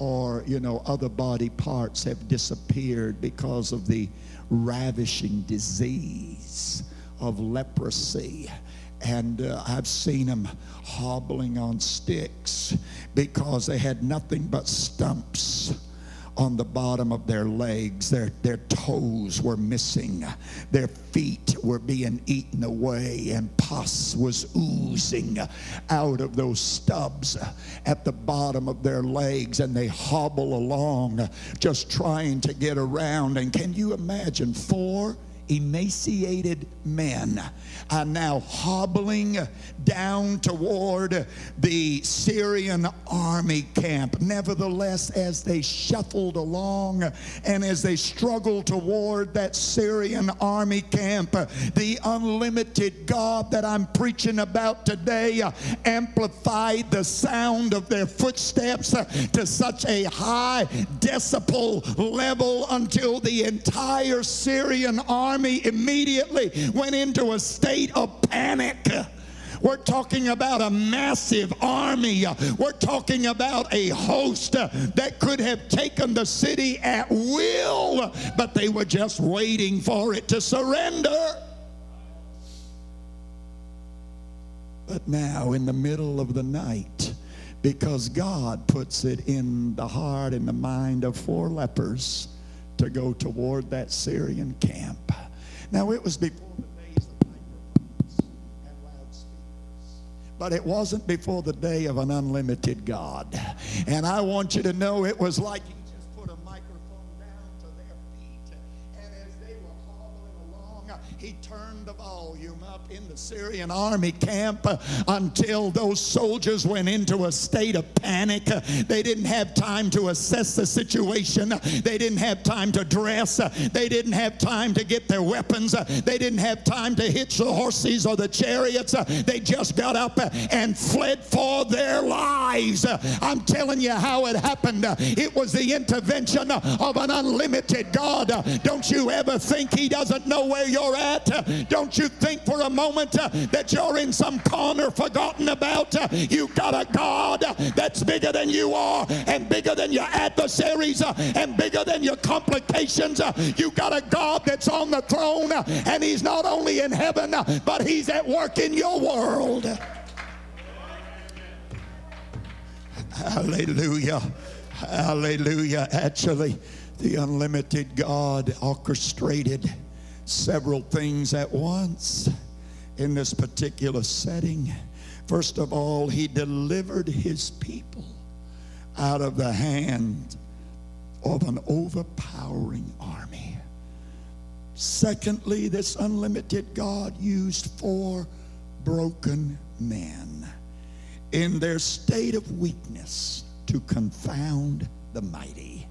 or you know other body parts have disappeared because of the ravishing disease of leprosy. And uh, I've seen them hobbling on sticks because they had nothing but stumps on the bottom of their legs. Their, their toes were missing. Their feet were being eaten away, and pus was oozing out of those stubs at the bottom of their legs, and they hobble along just trying to get around. And can you imagine four? Emaciated men are now hobbling down toward the Syrian army camp. Nevertheless, as they shuffled along and as they struggled toward that Syrian army camp, the unlimited God that I'm preaching about today amplified the sound of their footsteps to such a high decibel level until the entire Syrian army immediately went into a state of panic. We're talking about a massive army. We're talking about a host that could have taken the city at will, but they were just waiting for it to surrender. But now, in the middle of the night, because God puts it in the heart and the mind of four lepers to go toward that Syrian camp. Now, it was before the days of microphones and loudspeakers, but it wasn't before the day of an unlimited God. And I want you to know it was like volume up in the Syrian army camp uh, until those soldiers went into a state of panic. They didn't have time to assess the situation. They didn't have time to dress. They didn't have time to get their weapons. They didn't have time to hitch the horses or the chariots. They just got up and fled for their lives. I'm telling you how it happened. It was the intervention of an unlimited God. Don't you ever think He doesn't know where you're at? Don't you think for a moment uh, that you're in some corner forgotten about. Uh, you got a God that's bigger than you are and bigger than your adversaries uh, and bigger than your complications. You got a God that's on the throne and he's not only in heaven, but he's at work in your world. Hallelujah. Hallelujah. Actually, the unlimited God orchestrated several things at once in this particular setting. First of all, he delivered his people out of the hand of an overpowering army. Secondly, this unlimited God used four broken men in their state of weakness to confound the mighty.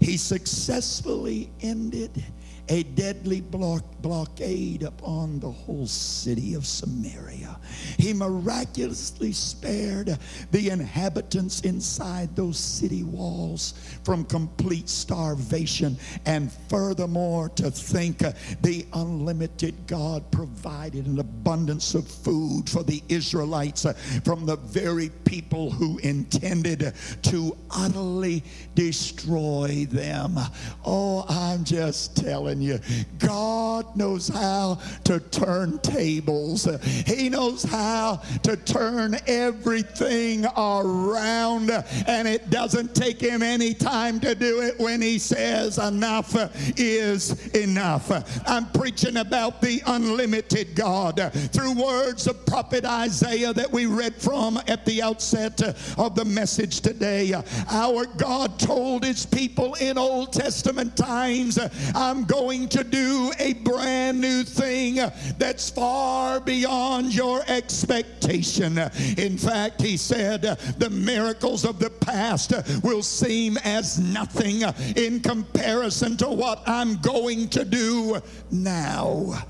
He successfully ended a deadly block, blockade upon the whole city of Samaria. He miraculously spared the inhabitants inside those city walls from complete starvation. And furthermore, to think the unlimited God provided an abundance of food for the Israelites from the very people who intended to utterly destroy them. Oh, I'm just telling telling you, God knows how to turn tables. He knows how to turn everything around, and it doesn't take him any time to do it when he says enough is enough. I'm preaching about the unlimited God through words of prophet Isaiah that we read from at the outset of the message today. Our God told his people in Old Testament times, I'm going going to do a brand new thing that's far beyond your expectation. In fact, he said, the miracles of the past will seem as nothing in comparison to what I'm going to do now.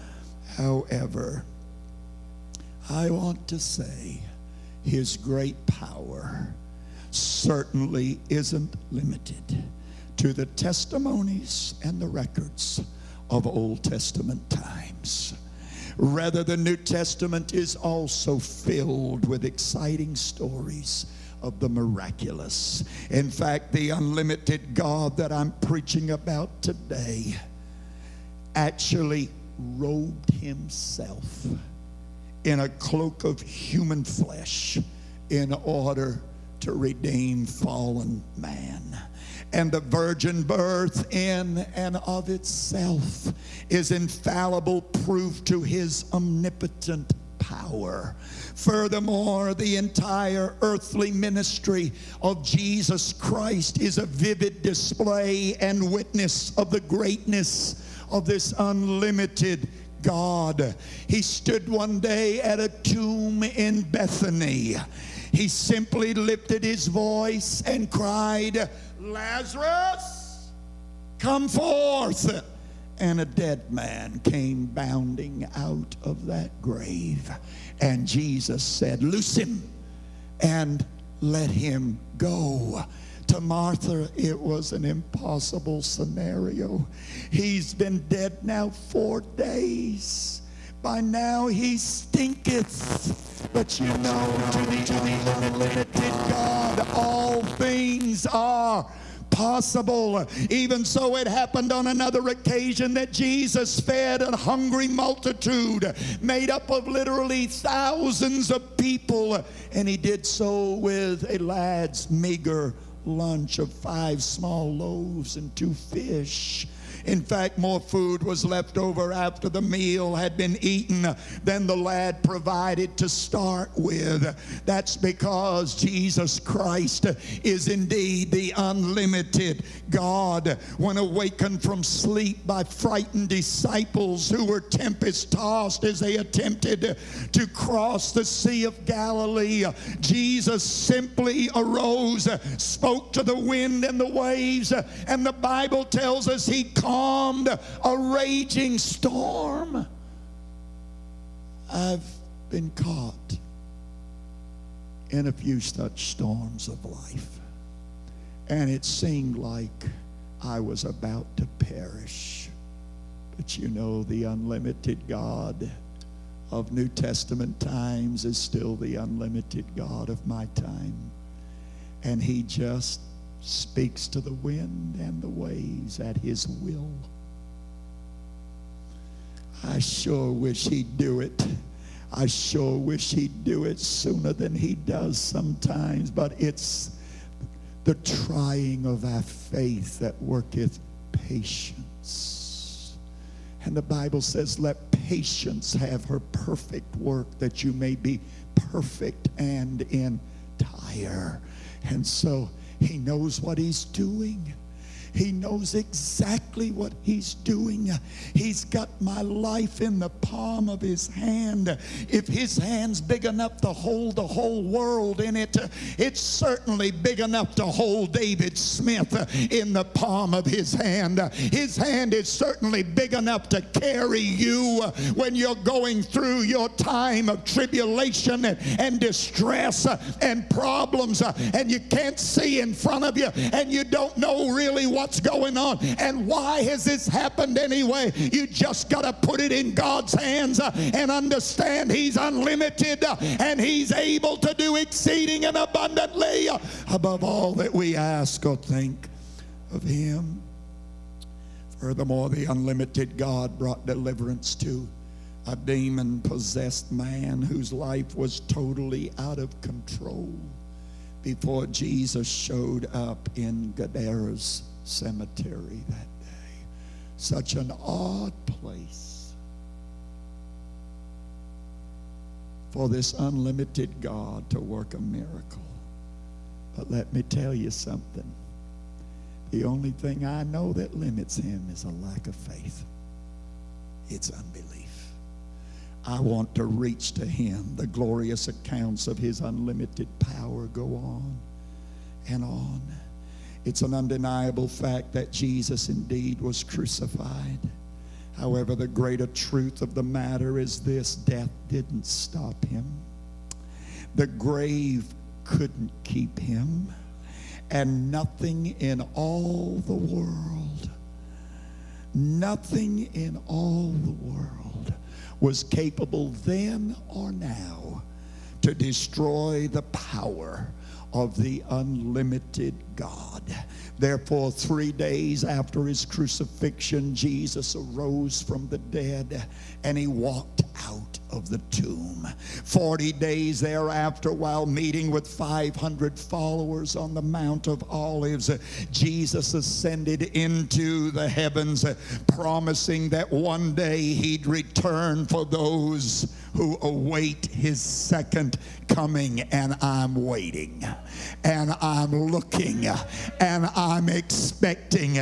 However, I want to say his great power certainly isn't limited to the testimonies and the records of Old Testament times. Rather, the New Testament is also filled with exciting stories of the miraculous. In fact, the unlimited God that I'm preaching about today actually robed himself in a cloak of human flesh in order to redeem fallen man And the virgin birth, in and of itself, is infallible proof to his omnipotent power. Furthermore, the entire earthly ministry of Jesus Christ is a vivid display and witness of the greatness of this unlimited God. He stood one day at a tomb in Bethany. He simply lifted his voice and cried, Lazarus, come forth. And a dead man came bounding out of that grave. And Jesus said, Loose him and let him go. To Martha, it was an impossible scenario. He's been dead now four days. By now he stinketh. But you know, to the, unlimited God, all things are possible. Even so, it happened on another occasion that Jesus fed a hungry multitude made up of literally thousands of people, and he did so with a lad's meager lunch of five small loaves and two fish. In fact, more food was left over after the meal had been eaten than the lad provided to start with. That's because Jesus Christ is indeed the unlimited God. When awakened from sleep by frightened disciples who were tempest tossed as they attempted to cross the Sea of Galilee, Jesus simply arose, spoke to the wind and the waves, and the Bible tells us he calmed calmed a raging storm. I've been caught in a few such storms of life, and it seemed like I was about to perish. But you know, the unlimited God of New Testament times is still the unlimited God of my time. And He just speaks to the wind and the waves at his will. I sure wish he'd do it. I sure wish he'd do it sooner than he does sometimes, but it's the trying of our faith that worketh patience. And the Bible says, let patience have her perfect work that you may be perfect and entire. And so he knows what he's doing. He knows exactly what he's doing. He's got my life in the palm of his hand. If his hand's big enough to hold the whole world in it, it's certainly big enough to hold David Smith in the palm of his hand. His hand is certainly big enough to carry you when you're going through your time of tribulation and, distress and problems and you can't see in front of you and you don't know really what what's going on and why has this happened anyway. You just got to put it in God's hands uh, and understand He's unlimited uh, and He's able to do exceeding and abundantly uh, above all that we ask or think of Him. Furthermore, the unlimited God brought deliverance to a demon possessed man whose life was totally out of control before Jesus showed up in Gadara's cemetery that day. Such an odd place for this unlimited God to work a miracle. But let me tell you something. The only thing I know that limits him is a lack of faith. It's unbelief. I want to reach to him. The glorious accounts of his unlimited power go on and on. It's an undeniable fact that Jesus indeed was crucified. However, the greater truth of the matter is this death didn't stop him, the grave couldn't keep him, and nothing in all the world, nothing in all the world was capable then or now to destroy the power of the unlimited God. Therefore, three days after his crucifixion, Jesus arose from the dead and he walked out of the tomb. 40 days thereafter, while meeting with 500 followers on the Mount of Olives, Jesus ascended into the heavens, promising that one day he'd return for those who await his second coming. And I'm waiting, and I'm looking, and I'm expecting.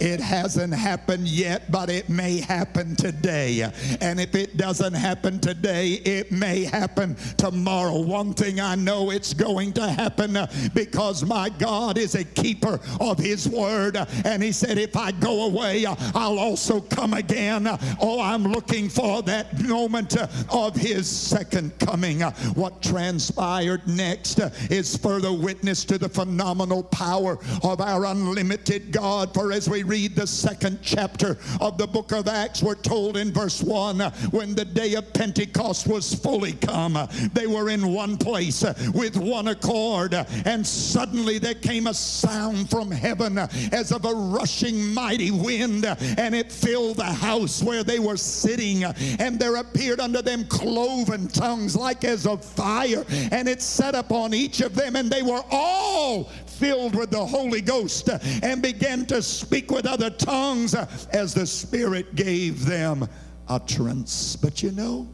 It hasn't happened yet, but it may happen today. And if it doesn't happen today, it may happen tomorrow. One thing I know it's going to happen because my God is a keeper of his word. And he said, If I go away, I'll also come again. Oh, I'm looking for that moment of his second coming. Uh, what transpired next uh, is further witness to the phenomenal power of our unlimited God. For as we read the second chapter of the book of Acts, we're told in verse 1 uh, when the day of Pentecost was fully come, they were in one place with one accord, and suddenly there came a sound from heaven as of a rushing mighty wind, and it filled the house where they were sitting, and there appeared unto them cloven tongues like as of fire, and it set upon each of them, and they were all filled with the Holy Ghost and began to speak with other tongues as the Spirit gave them utterance. But you know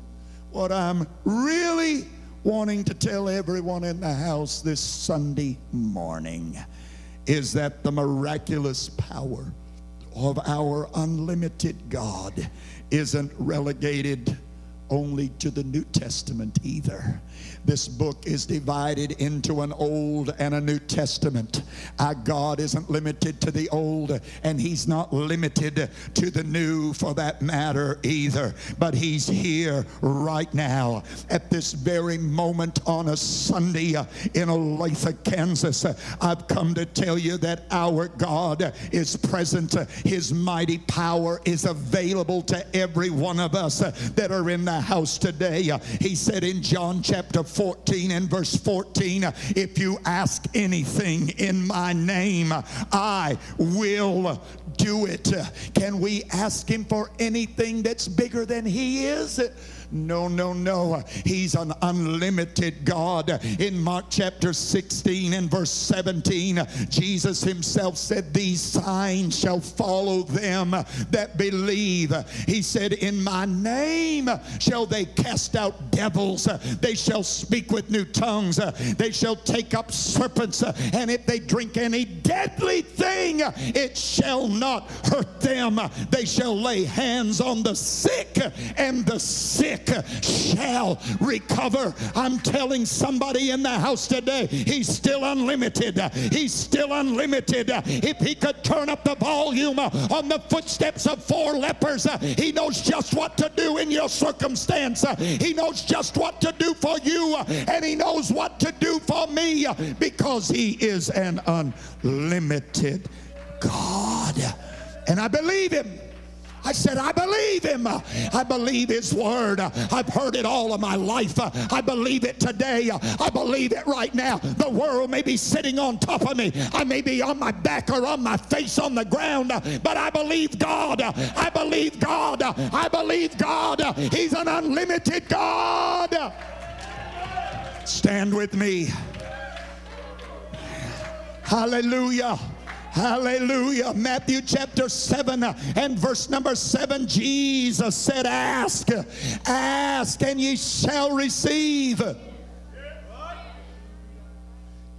what I'm really wanting to tell everyone in the house this Sunday morning is that the miraculous power of our unlimited God isn't relegated only to the New Testament either. This book is divided into an Old and a New Testament. Our God isn't limited to the Old, and He's not limited to the New for that matter either. But He's here right now at this very moment on a Sunday in Olathe, Kansas. I've come to tell you that our God is present. His mighty power is available to every one of us that are in the house today. He said in John chapter 14 and verse 14, if you ask anything in my name, I will do it. Can we ask him for anything that's bigger than he is? No, no, no. He's an unlimited God. In Mark chapter 16 and verse 17, Jesus himself said, These signs shall follow them that believe. He said, In my name shall they cast out devils. They shall speak with new tongues. They shall take up serpents. And if they drink any deadly thing, it shall not hurt them. They shall lay hands on the sick, and the sick sick shall recover. I'm telling somebody in the house today, he's still unlimited. He's still unlimited. If he could turn up the volume on the footsteps of four lepers, he knows just what to do in your circumstance. He knows just what to do for you, and he knows what to do for me because he is an unlimited God. And I believe him. I said, I believe him. I believe his word. I've heard it all of my life. I believe it today. I believe it right now. The world may be sitting on top of me. I may be on my back or on my face on the ground, but I believe God. I believe God. I believe God. He's an unlimited God. Stand with me. Hallelujah. Hallelujah. Matthew chapter 7 and verse number 7 Jesus said, Ask, ask, and ye shall receive.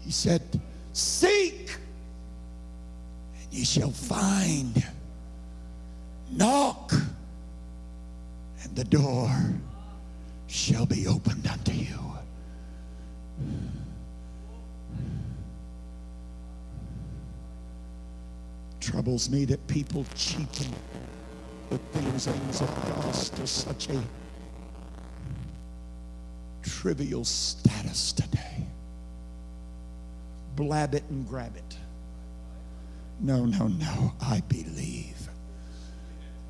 He said, Seek, and ye shall find. Knock, and the door shall be opened unto you. Troubles me that people cheapen the things of God to such a trivial status today. Blab it and grab it. No, no, no. I believe.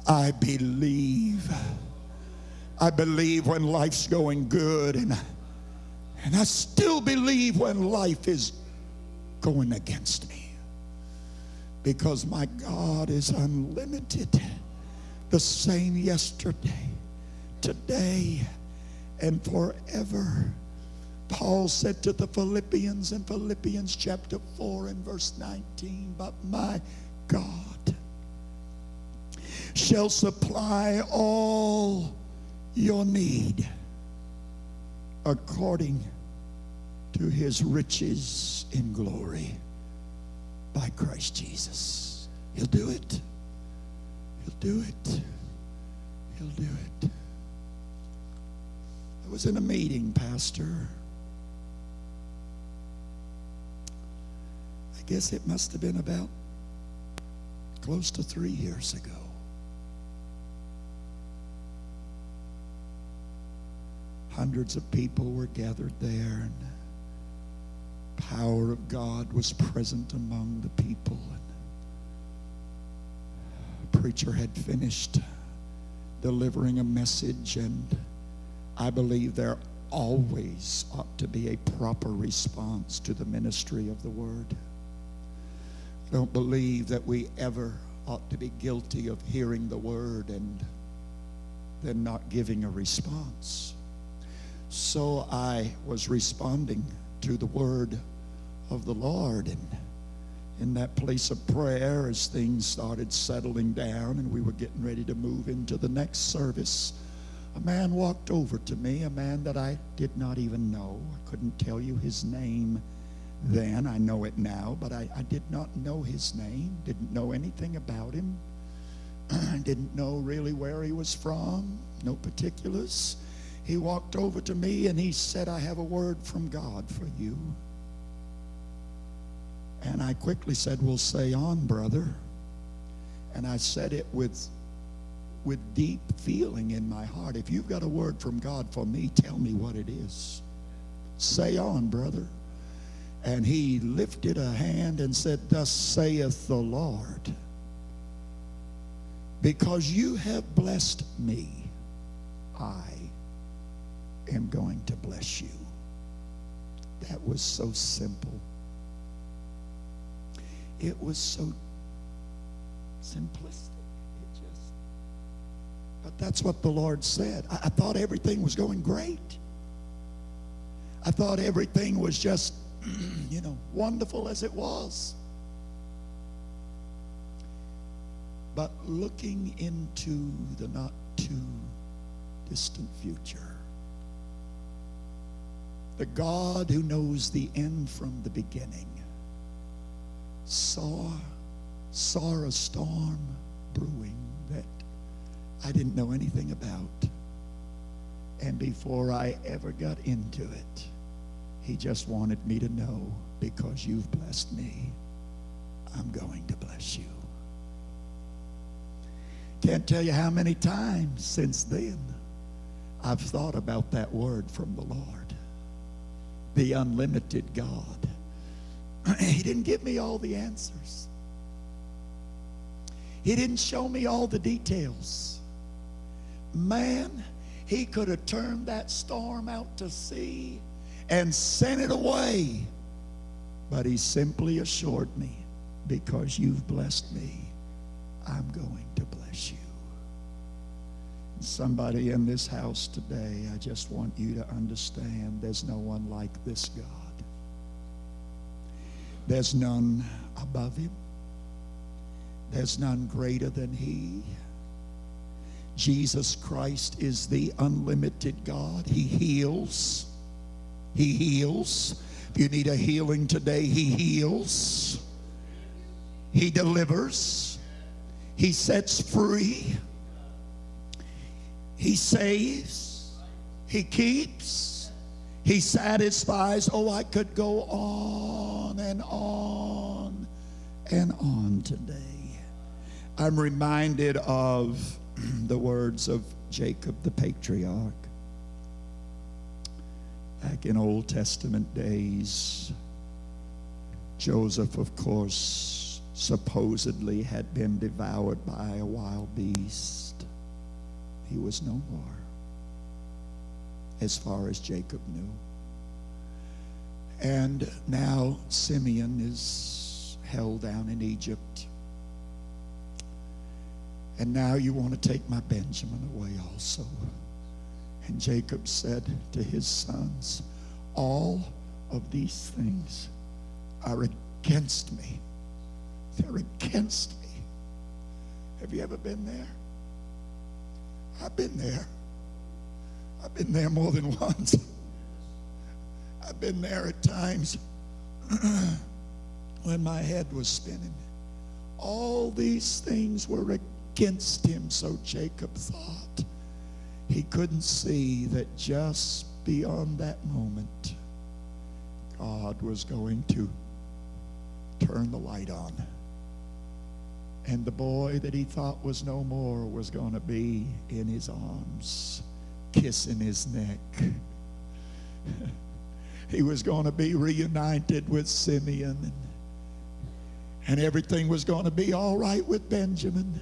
I believe. I believe when life's going good, and, and I still believe when life is going against me because my God is unlimited. The same yesterday, today, and forever. Paul said to the Philippians in Philippians chapter 4 and verse 19, But my God shall supply all your need according to his riches in glory by Christ Jesus. He'll do it. He'll do it. He'll do it. I was in a meeting, Pastor. I guess it must have been about close to three years ago. Hundreds of people were gathered there, power of God was present among the people. And preacher had finished delivering a message, and I believe there always ought to be a proper response to the ministry of the word. I don't believe that we ever ought to be guilty of hearing the word and then not giving a response. So I was responding to the word of the Lord. And in that place of prayer, as things started settling down and we were getting ready to move into the next service, a man walked over to me, a man that I did not even know. I couldn't tell you his name then. I know it now, but I, I did not know his name, didn't know anything about him. Didn't know really where he was from, no particulars he walked over to me and he said, I have a word from God for you. And I quickly said, Well, say on, brother. And I said it with, with deep feeling in my heart. If you've got a word from God for me, tell me what it is. Say on, brother. And he lifted a hand and said, Thus saith the Lord, because you have blessed me, I am going to bless you. That was so simple. It was so simplistic. It just, but that's what the Lord said. I, I thought everything was going great. I thought everything was just, you know, wonderful as it was. But looking into the not too distant future, the God who knows the end from the beginning, saw, saw a storm brewing that I didn't know anything about. And before I ever got into it, he just wanted me to know because you've blessed me, I'm going to bless you. Can't tell you how many times since then I've thought about that word from the Lord the unlimited God. He didn't give me all the answers. He didn't show me all the details. Man, he could have turned that storm out to sea and sent it away. But he simply assured me, because you've blessed me, I'm going to bless. Somebody in this house today, I just want you to understand there's no one like this God. There's none above him. There's none greater than he. Jesus Christ is the unlimited God. He heals. He heals. If you need a healing today, he heals. He delivers. He sets free. He saves, He keeps, He satisfies. Oh, I could go on and on and on today. I'm reminded of the words of Jacob the patriarch. Back in Old Testament days, Joseph, of course, supposedly had been devoured by a wild beast he was no more, as far as Jacob knew. And now Simeon is held down in Egypt. And now you want to take my Benjamin away also. And Jacob said to his sons, All of these things are against me. They're against me. Have you ever been there? I've been there. I've been there more than once. I've been there at times when my head was spinning. All these things were against him, so Jacob thought. He couldn't see that just beyond that moment, God was going to turn the light on. And the boy that he thought was no more was going to be in his arms, kissing his neck. he was going to be reunited with Simeon, and, everything was going to be all right with Benjamin.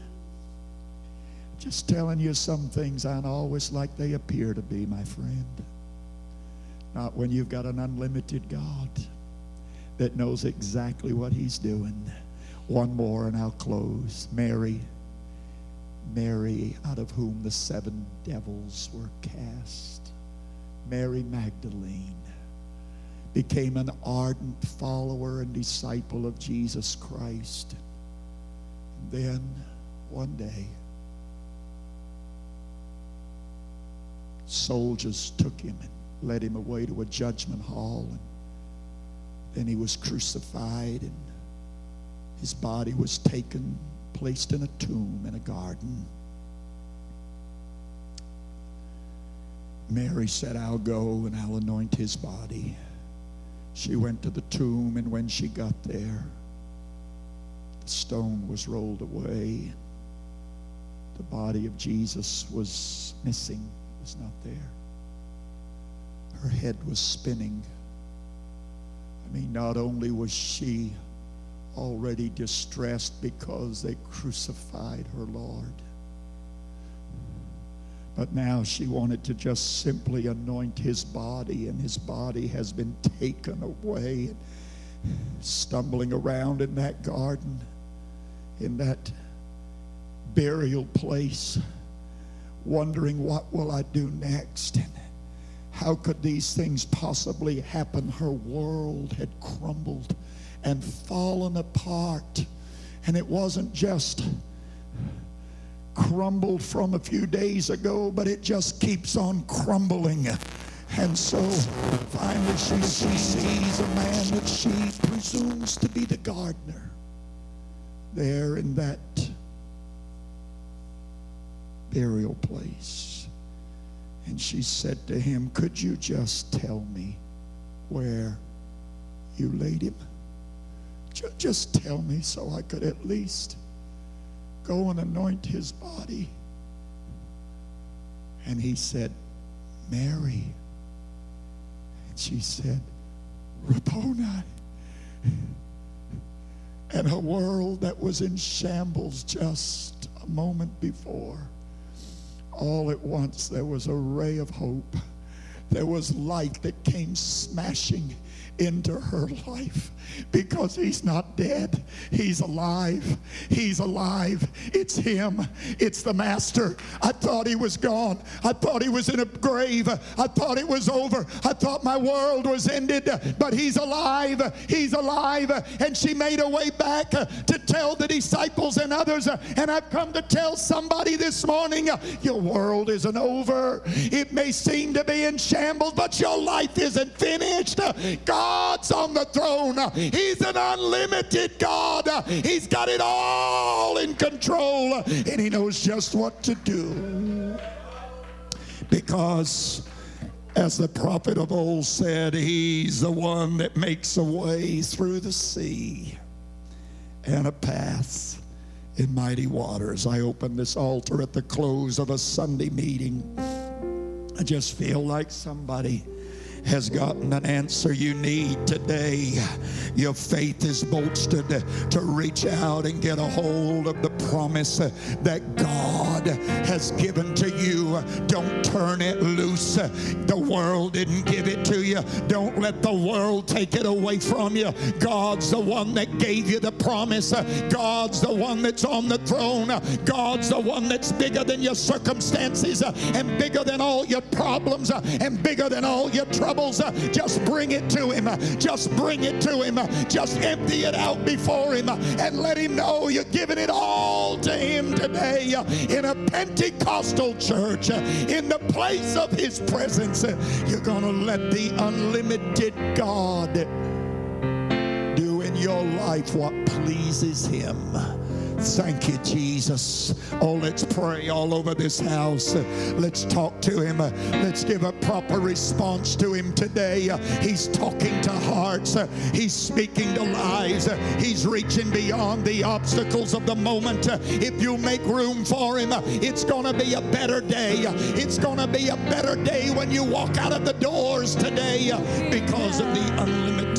Just telling you some things aren't always like they appear to be, my friend. Not when you've got an unlimited God that knows exactly what He's doing. One more and I'll close. Mary, Mary, out of whom the seven devils were cast. Mary Magdalene became an ardent follower and disciple of Jesus Christ. And then one day, soldiers took him and led him away to a judgment hall. And then he was crucified and his body was taken, placed in a tomb in a garden. Mary said, I'll go and I'll anoint his body. She went to the tomb, and when she got there, the stone was rolled away. The body of Jesus was missing, was not there. Her head was spinning. I mean, not only was she already distressed because they crucified her Lord. But now she wanted to just simply anoint his body, and his body has been taken away. Stumbling around in that garden, in that burial place, wondering what will I do next? And how could these things possibly happen? Her world had crumbled and fallen apart. And it wasn't just crumbled from a few days ago, but it just keeps on crumbling. And so finally she, she sees a man that she presumes to be the gardener there in that burial place. And she said to him, Could you just tell me where you laid him? Just tell me so I could at least go and anoint his body. And he said, Mary. And she said, Rabboni. And a world that was in shambles just a moment before, all at once there was a ray of hope. There was light that came smashing into her life because he's not dead. He's alive. He's alive. It's him. It's the master. I thought he was gone. I thought he was in a grave. I thought it was over. I thought my world was ended, but he's alive. He's alive. And she made her way back to tell the disciples and others. And I've come to tell somebody this morning your world isn't over. It may seem to be in shambles, but your life isn't finished. God's on the throne. He's an unlimited God. He's got it all in control, and He knows just what to do. Because, as the prophet of old said, He's the one that makes a way through the sea and a path in mighty waters. I open this altar at the close of a Sunday meeting. I just feel like somebody has gotten an answer you need today. Your faith is bolstered to reach out and get a hold of the promise that God has given to you. Don't turn it loose. The world didn't give it to you. Don't let the world take it away from you. God's the one that gave you the promise. God's the one that's on the throne. God's the one that's bigger than your circumstances and bigger than all your problems and bigger than all your troubles. Uh, just bring it to Him. Uh, just bring it to Him. Uh, just empty it out before Him and let Him know you're giving it all to Him today in a Pentecostal church, in the place of His presence. You're going to let the unlimited God do in your life what pleases Him. Thank you, Jesus. Oh, let's pray all over this house. Let's talk to Him. Let's give a proper response to Him today. He's talking to hearts, He's speaking to lives, He's reaching beyond the obstacles of the moment. If you make room for Him, it's going to be a better day. It's going to be a better day when you walk out of the doors today because of the unlimited